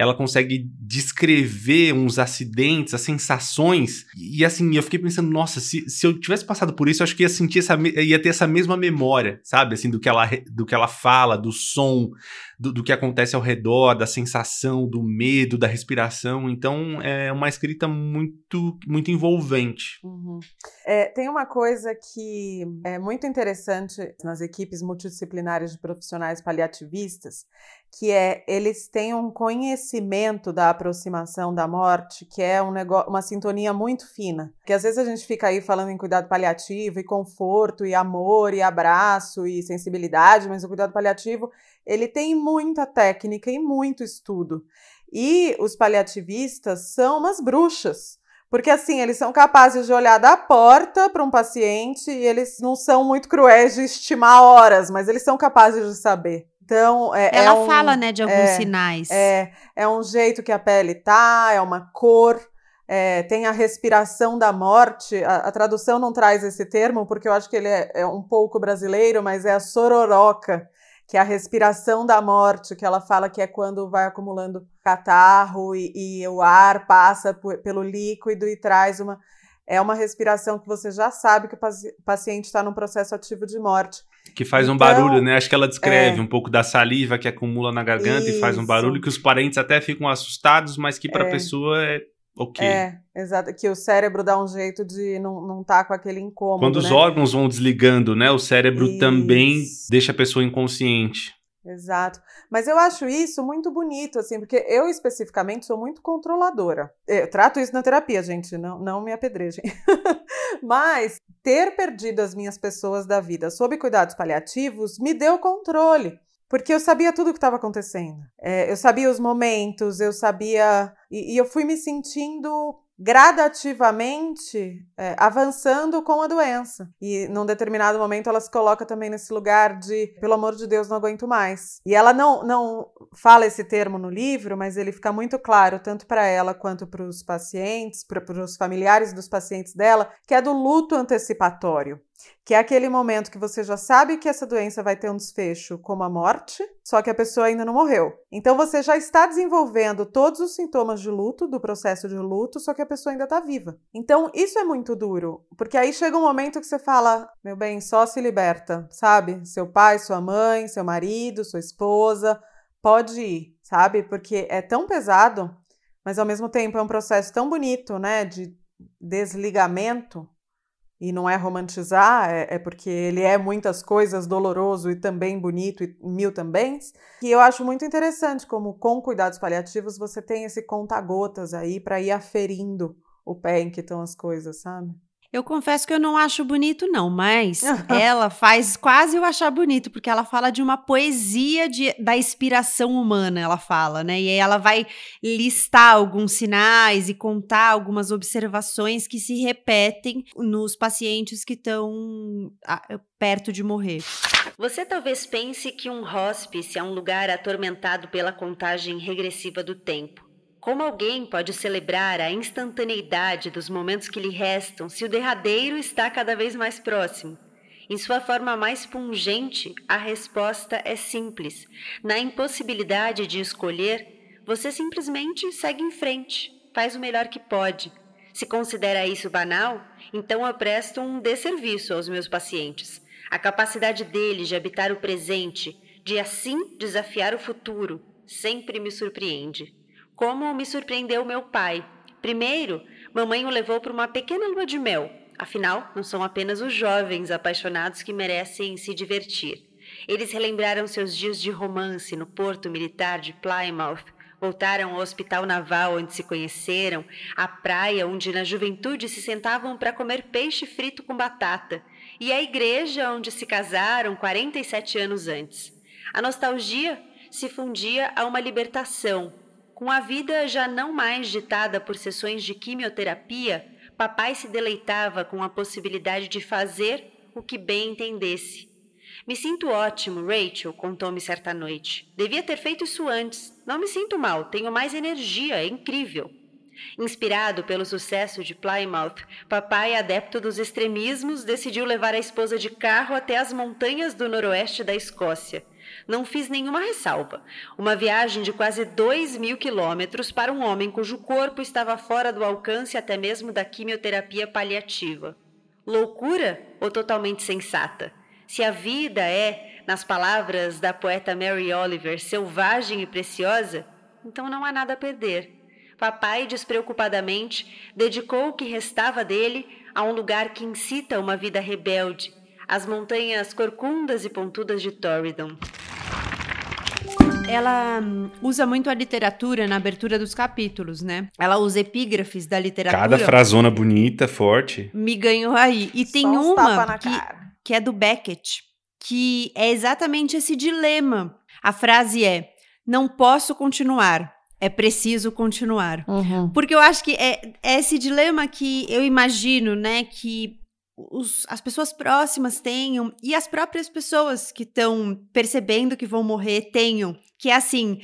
C: ela consegue descrever uns acidentes, as sensações. E assim, eu fiquei pensando, nossa, se, se eu tivesse passado por isso, eu acho que ia sentir essa, ia ter essa mesma memória, sabe? Assim, do que ela, do que ela fala, do som, do, do que acontece ao redor, da sensação, do medo, da respiração. Então, é uma escrita muito, muito envolvente.
D: Uhum. É, tem uma coisa que é muito interessante nas equipes multidisciplinares de profissionais paliativistas, que é eles têm um conhecimento da aproximação da morte, que é um negócio, uma sintonia muito fina. Que às vezes a gente fica aí falando em cuidado paliativo e conforto e amor e abraço e sensibilidade, mas o cuidado paliativo, ele tem muita técnica e muito estudo. E os paliativistas são umas bruxas. Porque assim, eles são capazes de olhar da porta para um paciente e eles não são muito cruéis de estimar horas, mas eles são capazes de saber. Então, é,
B: é Ela
D: é um,
B: fala, né, de alguns
D: é,
B: sinais.
D: É, é um jeito que a pele tá, é uma cor, é, tem a respiração da morte. A, a, tradução não traz esse termo, porque eu acho que ele é, é, um pouco brasileiro, mas é a sororoca, que é a respiração da morte, que ela fala que é quando vai acumulando catarro e, e o ar passa por, pelo líquido e traz uma. É uma respiração que você já sabe que o paciente está num processo ativo de morte.
C: Que faz então, um barulho, né? Acho que ela descreve é, um pouco da saliva que acumula na garganta isso. e faz um barulho que os parentes até ficam assustados, mas que para a é. pessoa é ok.
D: É, exato. Que o cérebro dá um jeito de não, não tá com aquele incômodo.
C: Quando
D: né?
C: os órgãos vão desligando, né? O cérebro isso. também deixa a pessoa inconsciente.
D: Exato. Mas eu acho isso muito bonito, assim, porque eu especificamente sou muito controladora. Eu trato isso na terapia, gente, não, não me apedrejem. Mas ter perdido as minhas pessoas da vida sob cuidados paliativos me deu controle. Porque eu sabia tudo o que estava acontecendo. É, eu sabia os momentos, eu sabia. E, e eu fui me sentindo gradativamente é, avançando com a doença. E num determinado momento ela se coloca também nesse lugar de, pelo amor de Deus, não aguento mais. E ela não, não fala esse termo no livro, mas ele fica muito claro, tanto para ela quanto para os pacientes, para os familiares dos pacientes dela, que é do luto antecipatório que é aquele momento que você já sabe que essa doença vai ter um desfecho como a morte, só que a pessoa ainda não morreu. Então você já está desenvolvendo todos os sintomas de luto, do processo de luto, só que a pessoa ainda está viva. Então isso é muito duro, porque aí chega um momento que você fala, meu bem, só se liberta, sabe? Seu pai, sua mãe, seu marido, sua esposa, pode ir, sabe? Porque é tão pesado, mas ao mesmo tempo é um processo tão bonito, né, de desligamento e não é romantizar, é, é, porque ele é muitas coisas, doloroso e também bonito e mil também. E eu acho muito interessante como com cuidados paliativos você tem esse conta-gotas aí para ir aferindo o pé em que estão as coisas, sabe?
B: Eu confesso que eu não acho bonito, não, mas ela faz quase eu achar bonito, porque ela fala de uma poesia de, da inspiração humana, ela fala, né? E aí ela vai listar alguns sinais e contar algumas observações que se repetem nos pacientes que estão perto de morrer. Você talvez pense que um hospice é um lugar atormentado pela contagem regressiva do tempo. Como alguém pode celebrar a instantaneidade dos momentos que lhe restam se o derradeiro está cada vez mais próximo? Em sua forma mais pungente, a resposta é simples. Na impossibilidade de escolher, você simplesmente segue em frente, faz o melhor que pode. Se considera isso banal, então eu presto um desserviço aos meus pacientes. A capacidade deles de habitar o presente, de assim desafiar o futuro, sempre me surpreende. Como me surpreendeu meu pai. Primeiro, mamãe o levou para uma pequena lua de mel. Afinal, não são apenas os jovens apaixonados que merecem se divertir. Eles relembraram seus dias de romance no porto militar de Plymouth, voltaram ao hospital naval onde se conheceram, à praia onde na juventude se sentavam para comer peixe frito com batata, e à igreja onde se casaram 47 anos antes. A nostalgia se fundia a uma libertação, com a vida já não mais ditada por sessões de quimioterapia, papai se deleitava com a possibilidade de fazer o que bem entendesse. Me sinto ótimo, Rachel, contou-me certa noite. Devia ter feito isso antes. Não me sinto mal, tenho mais energia, é incrível. Inspirado pelo sucesso de Plymouth, papai, adepto dos extremismos, decidiu levar a esposa de carro até as montanhas do noroeste da Escócia. Não fiz nenhuma ressalva. Uma viagem de quase dois mil quilômetros para um homem cujo corpo estava fora do alcance até mesmo da quimioterapia paliativa. Loucura ou totalmente sensata? Se a vida é, nas palavras da poeta Mary Oliver, selvagem e preciosa, então não há nada a perder. Papai, despreocupadamente, dedicou o que restava dele a um lugar que incita uma vida rebelde, as montanhas corcundas e pontudas de Torridon. Ela hum, usa muito a literatura na abertura dos capítulos, né? Ela usa epígrafes da literatura.
C: Cada frasona bonita, forte.
B: Me ganhou aí. E tem uma que, que é do Beckett, que é exatamente esse dilema. A frase é: Não posso continuar. É preciso continuar.
D: Uhum.
B: Porque eu acho que é, é esse dilema que eu imagino, né? Que os, as pessoas próximas tenham e as próprias pessoas que estão percebendo que vão morrer tenham, que é assim,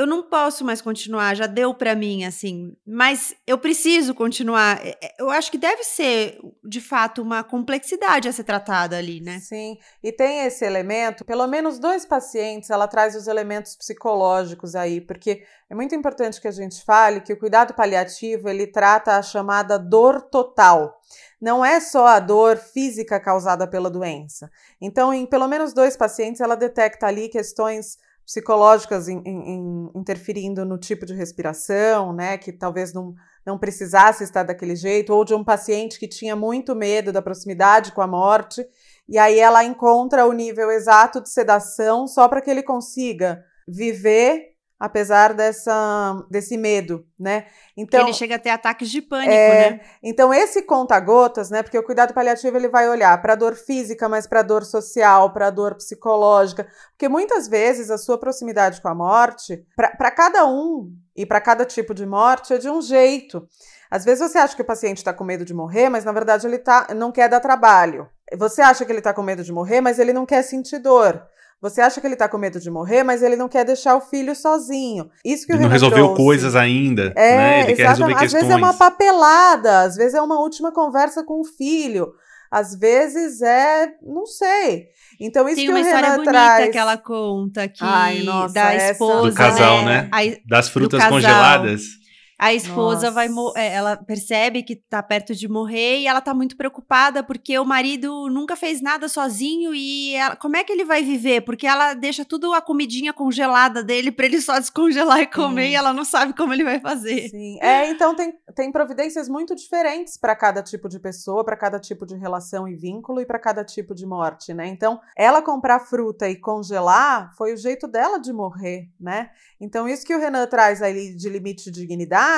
B: eu não posso mais continuar, já deu para mim assim, mas eu preciso continuar. É, é, eu acho que deve ser, de fato, uma complexidade a ser tratada ali, né?
D: Sim, e tem esse elemento, pelo menos dois pacientes, ela traz os elementos psicológicos aí, porque é muito importante que a gente fale que o cuidado paliativo, ele trata a chamada dor total não é só a dor física causada pela doença. Então, em pelo menos dois pacientes, ela detecta ali questões psicológicas in, in, interferindo no tipo de respiração, né, que talvez não, não precisasse estar daquele jeito, ou de um paciente que tinha muito medo da proximidade com a morte, e aí ela encontra o nível exato de sedação só para que ele consiga viver apesar dessa, desse medo, né?
B: Então ele chega a ter ataques de pânico, é, né?
D: Então esse conta-gotas, né? Porque o cuidado paliativo ele vai olhar para a dor física, mas para a dor social, para a dor psicológica, porque muitas vezes a sua proximidade com a morte, para cada um e para cada tipo de morte é de um jeito. Às vezes você acha que o paciente está com medo de morrer, mas na verdade ele tá, não quer dar trabalho. Você acha que ele está com medo de morrer, mas ele não quer sentir dor. Você acha que ele tá com medo de morrer, mas ele não quer deixar o filho sozinho. Isso que
C: ele
D: o
C: não resolveu trouxe. coisas ainda, é, né? Ele quer resolver
D: às
C: questões.
D: Às vezes é uma papelada, às vezes é uma última conversa com o filho. Às vezes é, não sei. Então isso
B: Tem
D: que
B: uma
D: o
B: história
D: Renan
B: bonita
D: traz...
B: que ela conta que
D: Ai, nossa,
B: da
D: essa...
B: esposa,
C: do casal,
B: né?
C: né?
B: A,
C: das frutas congeladas.
B: A esposa
D: Nossa.
B: vai é, ela percebe que tá perto de morrer e ela tá muito preocupada porque o marido nunca fez nada sozinho e ela, como é que ele vai viver? Porque ela deixa tudo a comidinha congelada dele para ele só descongelar e comer
D: Sim.
B: e ela não sabe como ele vai fazer.
D: Sim. É, então tem, tem providências muito diferentes para cada tipo de pessoa, para cada tipo de relação e vínculo e para cada tipo de morte, né? Então, ela comprar fruta e congelar foi o jeito dela de morrer, né? Então, isso que o Renan traz aí de limite de dignidade,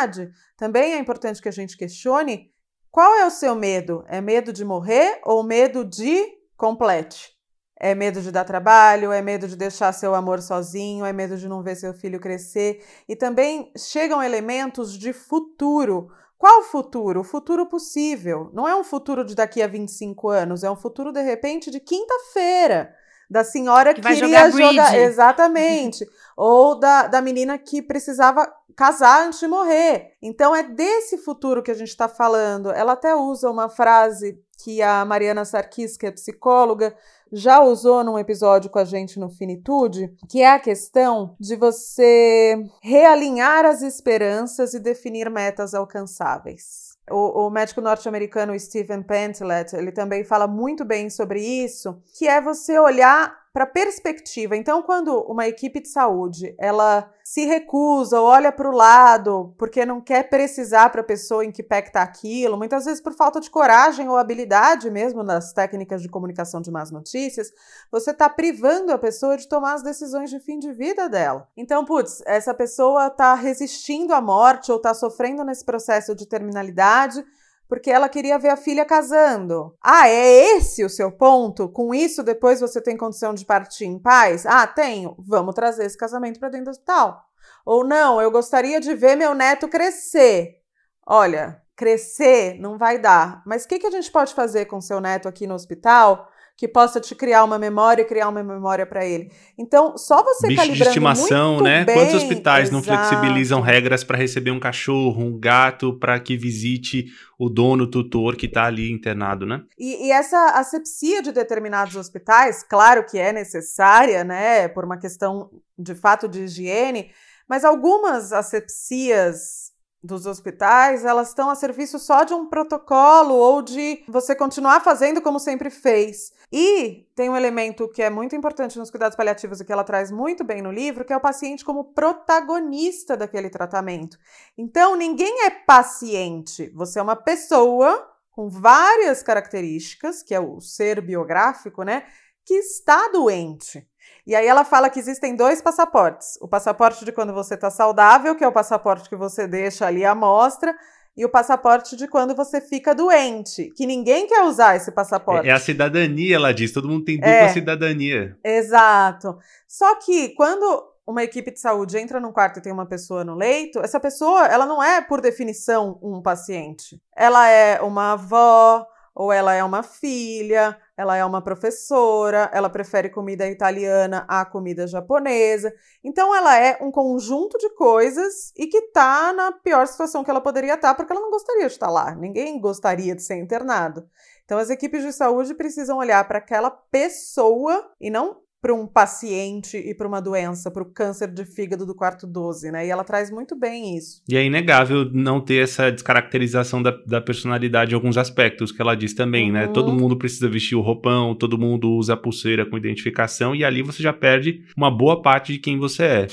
D: também é importante que a gente questione qual é o seu medo? É medo de morrer ou medo de complete? É medo de dar trabalho, é medo de deixar seu amor sozinho, é medo de não ver seu filho crescer. E também chegam elementos de futuro. Qual futuro? O futuro possível. Não é um futuro de daqui a 25 anos, é um futuro, de repente, de quinta-feira. Da senhora
B: Que
D: queria
B: jogar
D: jogar. Exatamente. Ou da, da menina que precisava casar antes de morrer. Então é desse futuro que a gente está falando. Ela até usa uma frase que a Mariana Sarkis, que é psicóloga, já usou num episódio com a gente no Finitude, que é a questão de você realinhar as esperanças e definir metas alcançáveis. O, o médico norte-americano Stephen Pentlet, ele também fala muito bem sobre isso, que é você olhar para perspectiva. Então, quando uma equipe de saúde ela se recusa, olha para o lado, porque não quer precisar para a pessoa em que pé que tá aquilo, muitas vezes por falta de coragem ou habilidade mesmo nas técnicas de comunicação de más notícias, você está privando a pessoa de tomar as decisões de fim de vida dela. Então, putz, essa pessoa está resistindo à morte ou está sofrendo nesse processo de terminalidade porque ela queria ver a filha casando. Ah, é esse o seu ponto? Com isso, depois você tem condição de partir em paz? Ah, tenho. Vamos trazer esse casamento para dentro do hospital. Ou não, eu gostaria de ver meu neto crescer. Olha, crescer não vai dar. Mas o que, que a gente pode fazer com seu neto aqui no hospital que possa te criar uma memória e criar uma memória para ele. Então, só você
C: Bicho
D: calibrando
C: de estimação, né?
D: bem,
C: Quantos hospitais não
D: exato.
C: flexibilizam regras para receber um cachorro, um gato, para que visite o dono, o tutor que está ali internado, né?
D: E, e essa asepsia de determinados hospitais, claro que é necessária, né, por uma questão de fato de higiene, mas algumas asepsias dos hospitais, elas estão a serviço só de um protocolo ou de você continuar fazendo como sempre fez. E tem um elemento que é muito importante nos cuidados paliativos e que ela traz muito bem no livro, que é o paciente como protagonista daquele tratamento. Então, ninguém é paciente, você é uma pessoa com várias características, que é o ser biográfico, né, que está doente. E aí ela fala que existem dois passaportes. O passaporte de quando você está saudável, que é o passaporte que você deixa ali à mostra, e o passaporte de quando você fica doente, que ninguém quer usar esse passaporte.
C: É, é a cidadania, ela diz. Todo mundo tem dupla
D: É.
C: cidadania.
D: Exato. Só que quando uma equipe de saúde entra num quarto e tem uma pessoa no leito, essa pessoa, ela não é, por definição, um paciente. Ela é uma avó, ou ela é uma filha, ela é uma professora, ela prefere comida italiana à comida japonesa. Então ela é um conjunto de coisas e que tá na pior situação que ela poderia estar, porque ela não gostaria de estar lá. Ninguém gostaria de ser internado. Então as equipes de saúde precisam olhar para aquela pessoa e não para um paciente e para uma doença, para o câncer de fígado do quarto 12, né? E ela traz muito bem isso.
C: E é inegável não ter essa descaracterização da, da personalidade em alguns aspectos, que ela diz também, né?
D: Uhum.
C: Todo mundo precisa vestir o roupão, todo mundo usa a pulseira com identificação, e ali você já perde uma boa parte de quem você é.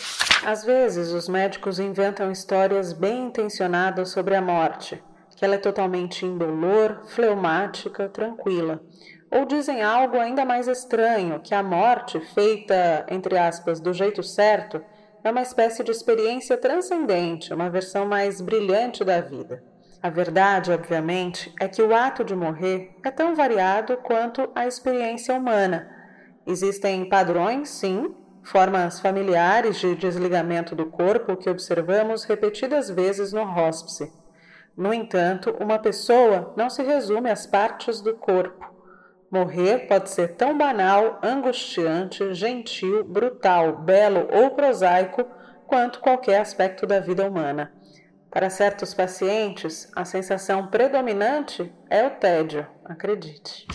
E: Às vezes, os médicos inventam histórias bem intencionadas sobre a morte, que ela é totalmente indolor, fleumática, tranquila. Ou dizem algo ainda mais estranho, que a morte, feita, entre aspas, do jeito certo, é uma espécie de experiência transcendente, uma versão mais brilhante da vida. A verdade, obviamente, é que o ato de morrer é tão variado quanto a experiência humana. Existem padrões, sim, formas familiares de desligamento do corpo que observamos repetidas vezes no hóspice. No entanto, uma pessoa não se resume às partes do corpo. Morrer pode ser tão banal, angustiante, gentil, brutal, belo ou prosaico quanto qualquer aspecto da vida humana. Para certos pacientes, a sensação predominante é o tédio, acredite.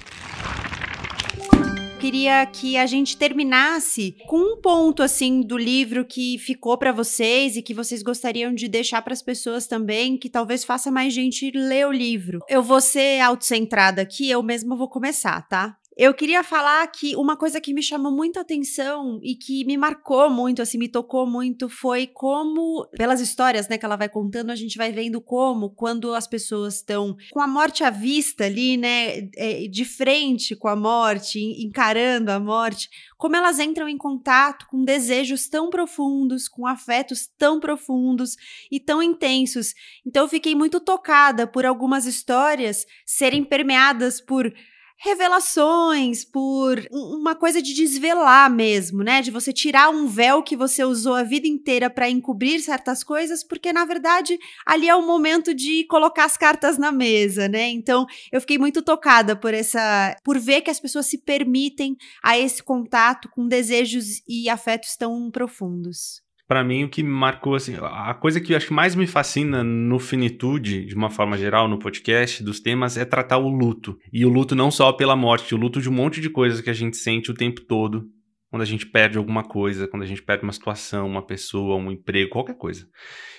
B: Queria que a gente terminasse com um ponto assim do livro que ficou para vocês e que vocês gostariam de deixar para as pessoas também, que talvez faça mais gente ler o livro. Eu vou ser autocentrada aqui, eu mesma vou começar, tá? Eu queria falar que uma coisa que me chamou muita atenção e que me marcou muito, assim, me tocou muito, foi como, pelas histórias, né, que ela vai contando, a gente vai vendo como, quando as pessoas estão com a morte à vista ali, né, é, de frente com a morte, en- encarando a morte, como elas entram em contato com desejos tão profundos, com afetos tão profundos e tão intensos. Então eu fiquei muito tocada por algumas histórias serem permeadas por revelações, por um- uma coisa de desvelar mesmo, né? De você tirar um véu que você usou a vida inteira para encobrir certas coisas, porque na verdade ali é o momento de colocar as cartas na mesa, né? Então eu fiquei muito tocada por essa, por ver que as pessoas se permitem a esse contato com desejos e afetos tão profundos.
C: Pra mim, o que marcou, assim, a coisa que eu acho que mais me fascina no Finitude, de uma forma geral, no podcast, dos temas, é tratar o luto. E o luto não só pela morte, o luto de um monte de coisas que a gente sente o tempo todo. Quando a gente perde alguma coisa, quando a gente perde uma situação, uma pessoa, um emprego, qualquer coisa.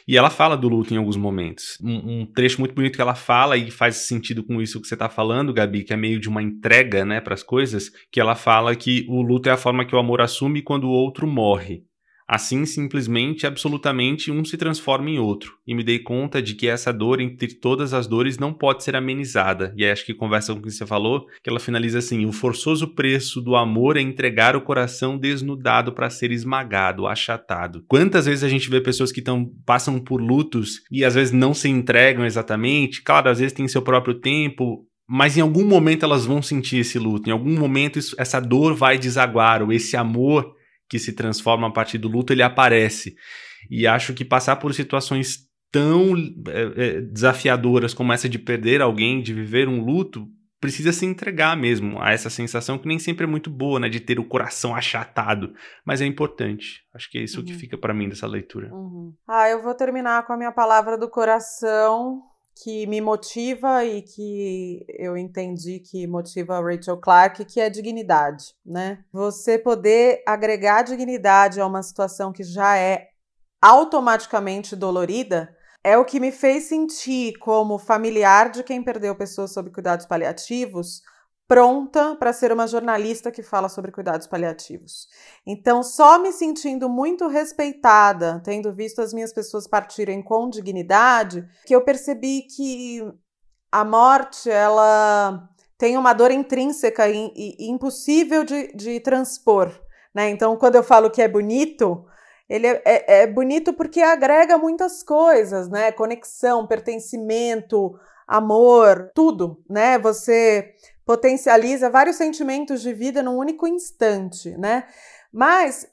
C: E ela fala do luto em alguns momentos. Um, um trecho muito bonito que ela fala e faz sentido com isso que você tá falando, Gabi, que é meio de uma entrega, né, pras coisas, que ela fala que o luto é a forma que o amor assume quando o outro morre. Assim, simplesmente, absolutamente, um se transforma em outro. E me dei conta de que essa dor, entre todas as dores, não pode ser amenizada. E aí acho que conversa com o que você falou, que ela finaliza assim: o forçoso preço do amor é entregar o coração desnudado para ser esmagado, achatado. Quantas vezes a gente vê pessoas que tão, passam por lutos e às vezes não se entregam exatamente? Claro, às vezes tem seu próprio tempo, mas em algum momento elas vão sentir esse luto, em algum momento isso, essa dor vai desaguar, ou esse amor que se transforma a partir do luto, ele aparece. E acho que passar por situações tão é, é, desafiadoras como essa de perder alguém, de viver um luto, precisa se entregar mesmo a essa sensação que nem sempre é muito boa, né, de ter o coração achatado, mas é importante. Acho que é isso uhum. que fica para mim dessa leitura.
D: Uhum. Ah, eu vou terminar com a minha palavra do coração que me motiva e que eu entendi que motiva a Rachel Clark, que é dignidade, né? Você poder agregar dignidade a uma situação que já é automaticamente dolorida é o que me fez sentir como familiar de quem perdeu pessoas sob cuidados paliativos pronta para ser uma jornalista que fala sobre cuidados paliativos. Então, só me sentindo muito respeitada, tendo visto as minhas pessoas partirem com dignidade, que eu percebi que a morte, ela tem uma dor intrínseca e, impossível de, de transpor. Né? Então, quando eu falo que é bonito, ele é, é, é bonito porque agrega muitas coisas, né? Conexão, pertencimento, amor, tudo, né? Você potencializa vários sentimentos de vida num único instante, né? Mas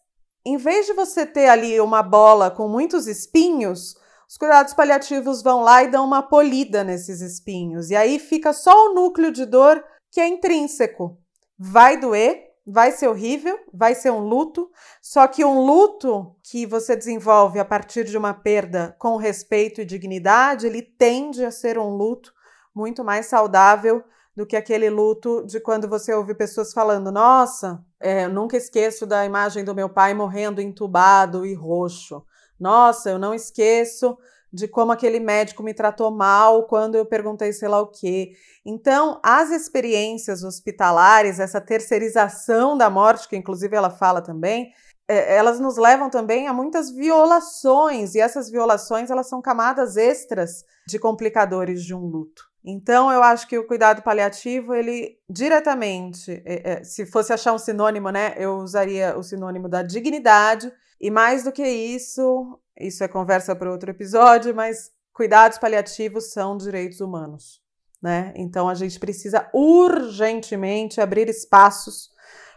D: em vez de você ter ali uma bola com muitos espinhos, os cuidados paliativos vão lá e dão uma polida nesses espinhos. E aí fica só o núcleo de dor que é intrínseco. Vai doer, vai ser horrível, vai ser um luto, só que um luto que você desenvolve a partir de uma perda com respeito e dignidade, ele tende a ser um luto muito mais saudável do que aquele luto de quando você ouve pessoas falando: Nossa, é, nunca esqueço da imagem do meu pai morrendo entubado e roxo. Nossa, eu não esqueço de como aquele médico me tratou mal quando eu perguntei sei lá o quê. Então, as experiências hospitalares, essa terceirização da morte, que inclusive ela fala também, é, elas nos levam também a muitas violações, e essas violações elas são camadas extras de complicadores de um luto. Então, eu acho que o cuidado paliativo, ele diretamente, é, é, se fosse achar um sinônimo, né, eu usaria o sinônimo da dignidade, e mais do que isso, isso é conversa para outro episódio, mas cuidados paliativos são direitos humanos, né? Então, a gente precisa urgentemente abrir espaços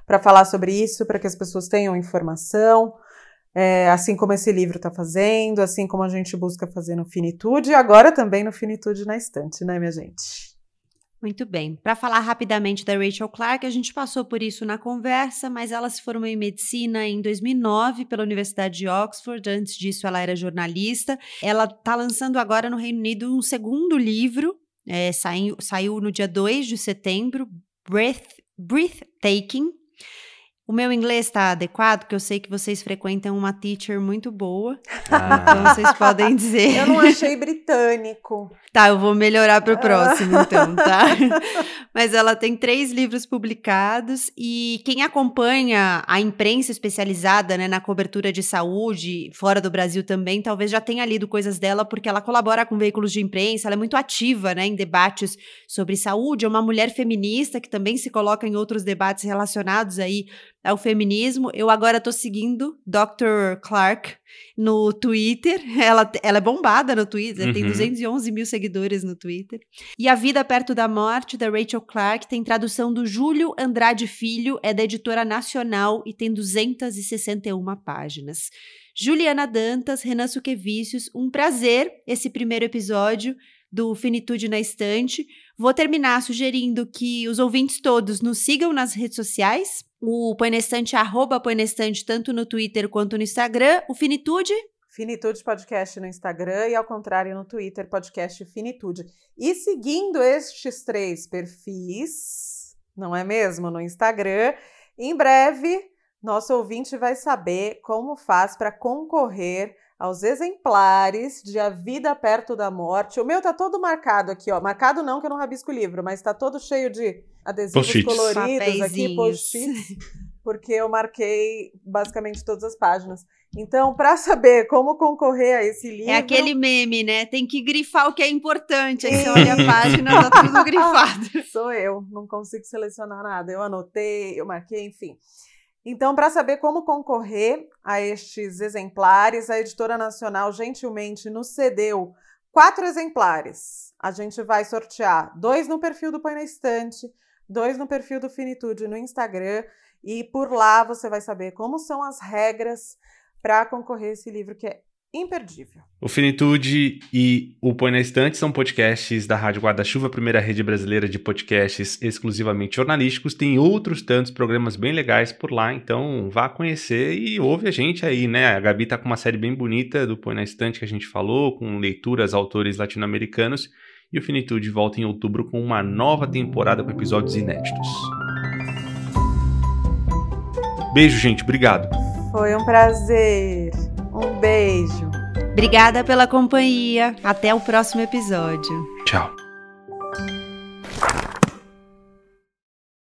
D: para falar sobre isso, para que as pessoas tenham informação, é, assim como esse livro está fazendo, assim como a gente busca fazer no Finitude agora também no Finitude na Estante, né, minha gente?
B: Muito bem. Para falar rapidamente da Rachel Clark, a gente passou por isso na conversa, mas ela se formou em medicina em 2009 pela Universidade de Oxford. Antes disso, ela era jornalista. Ela está lançando agora no Reino Unido um segundo livro, é, saiu, saiu no dia 2 de setembro, Breath, Breathtaking, o meu inglês está adequado, porque eu sei que vocês frequentam uma teacher muito boa. Ah. Então vocês podem dizer.
D: Eu não achei britânico.
B: Tá, eu vou melhorar para o próximo, então, tá? Mas ela tem três livros publicados e quem acompanha a imprensa especializada né, na cobertura de saúde, fora do Brasil também, talvez já tenha lido coisas dela, porque ela colabora com veículos de imprensa, ela é muito ativa né, em debates sobre saúde, é uma mulher feminista que também se coloca em outros debates relacionados aí ao feminismo. Eu agora tô seguindo Dr. Clark no Twitter. Ela, ela é bombada no Twitter, uhum. tem 211 mil seguidores no Twitter. E A Vida Perto da Morte, da Rachel Clark, tem tradução do Júlio Andrade Filho, é da editora nacional e tem 261 páginas. Juliana Dantas, Renan Suquevicius, um prazer esse primeiro episódio do Finitude na Estante. Vou terminar sugerindo que os ouvintes todos nos sigam nas redes sociais. O Põe na Estante, arroba Põe tanto no Twitter quanto no Instagram. O Finitude?
D: Finitude Podcast no Instagram e, ao contrário, no Twitter, Podcast Finitude. E seguindo estes três perfis, não é mesmo? No Instagram, em breve, nosso ouvinte vai saber como faz para concorrer aos exemplares de A Vida Perto da Morte. O meu tá todo marcado aqui, ó. Marcado não, que eu não rabisco o livro, mas tá todo cheio de adesivos coloridos aqui, post-its, porque eu marquei basicamente todas as páginas. Então, para saber como concorrer a esse livro.
B: É aquele meme, né? Tem que grifar o que é importante. Aí você olha a página, tá tudo grifado.
D: Sou eu, não consigo selecionar nada. Eu anotei, eu marquei, enfim. Então, para saber como concorrer a estes exemplares, a Editora Nacional gentilmente nos cedeu quatro exemplares. A gente vai sortear dois no perfil do Põe na Estante, dois no perfil do Finitude no Instagram, e por lá você vai saber como são as regras para concorrer esse livro que é imperdível.
C: O Finitude e o Põe na Estante são podcasts da Rádio Guarda-Chuva, primeira rede brasileira de podcasts exclusivamente jornalísticos. Tem outros tantos programas bem legais por lá, então vá conhecer e ouve a gente aí, né? A Gabi tá com uma série bem bonita do Põe na Estante que a gente falou, com leituras, autores latino-americanos. E o Finitude volta em outubro com uma nova temporada com episódios inéditos. Beijo, gente. Obrigado.
D: Foi um prazer. Um beijo.
B: Obrigada pela companhia. Até o próximo episódio.
C: Tchau.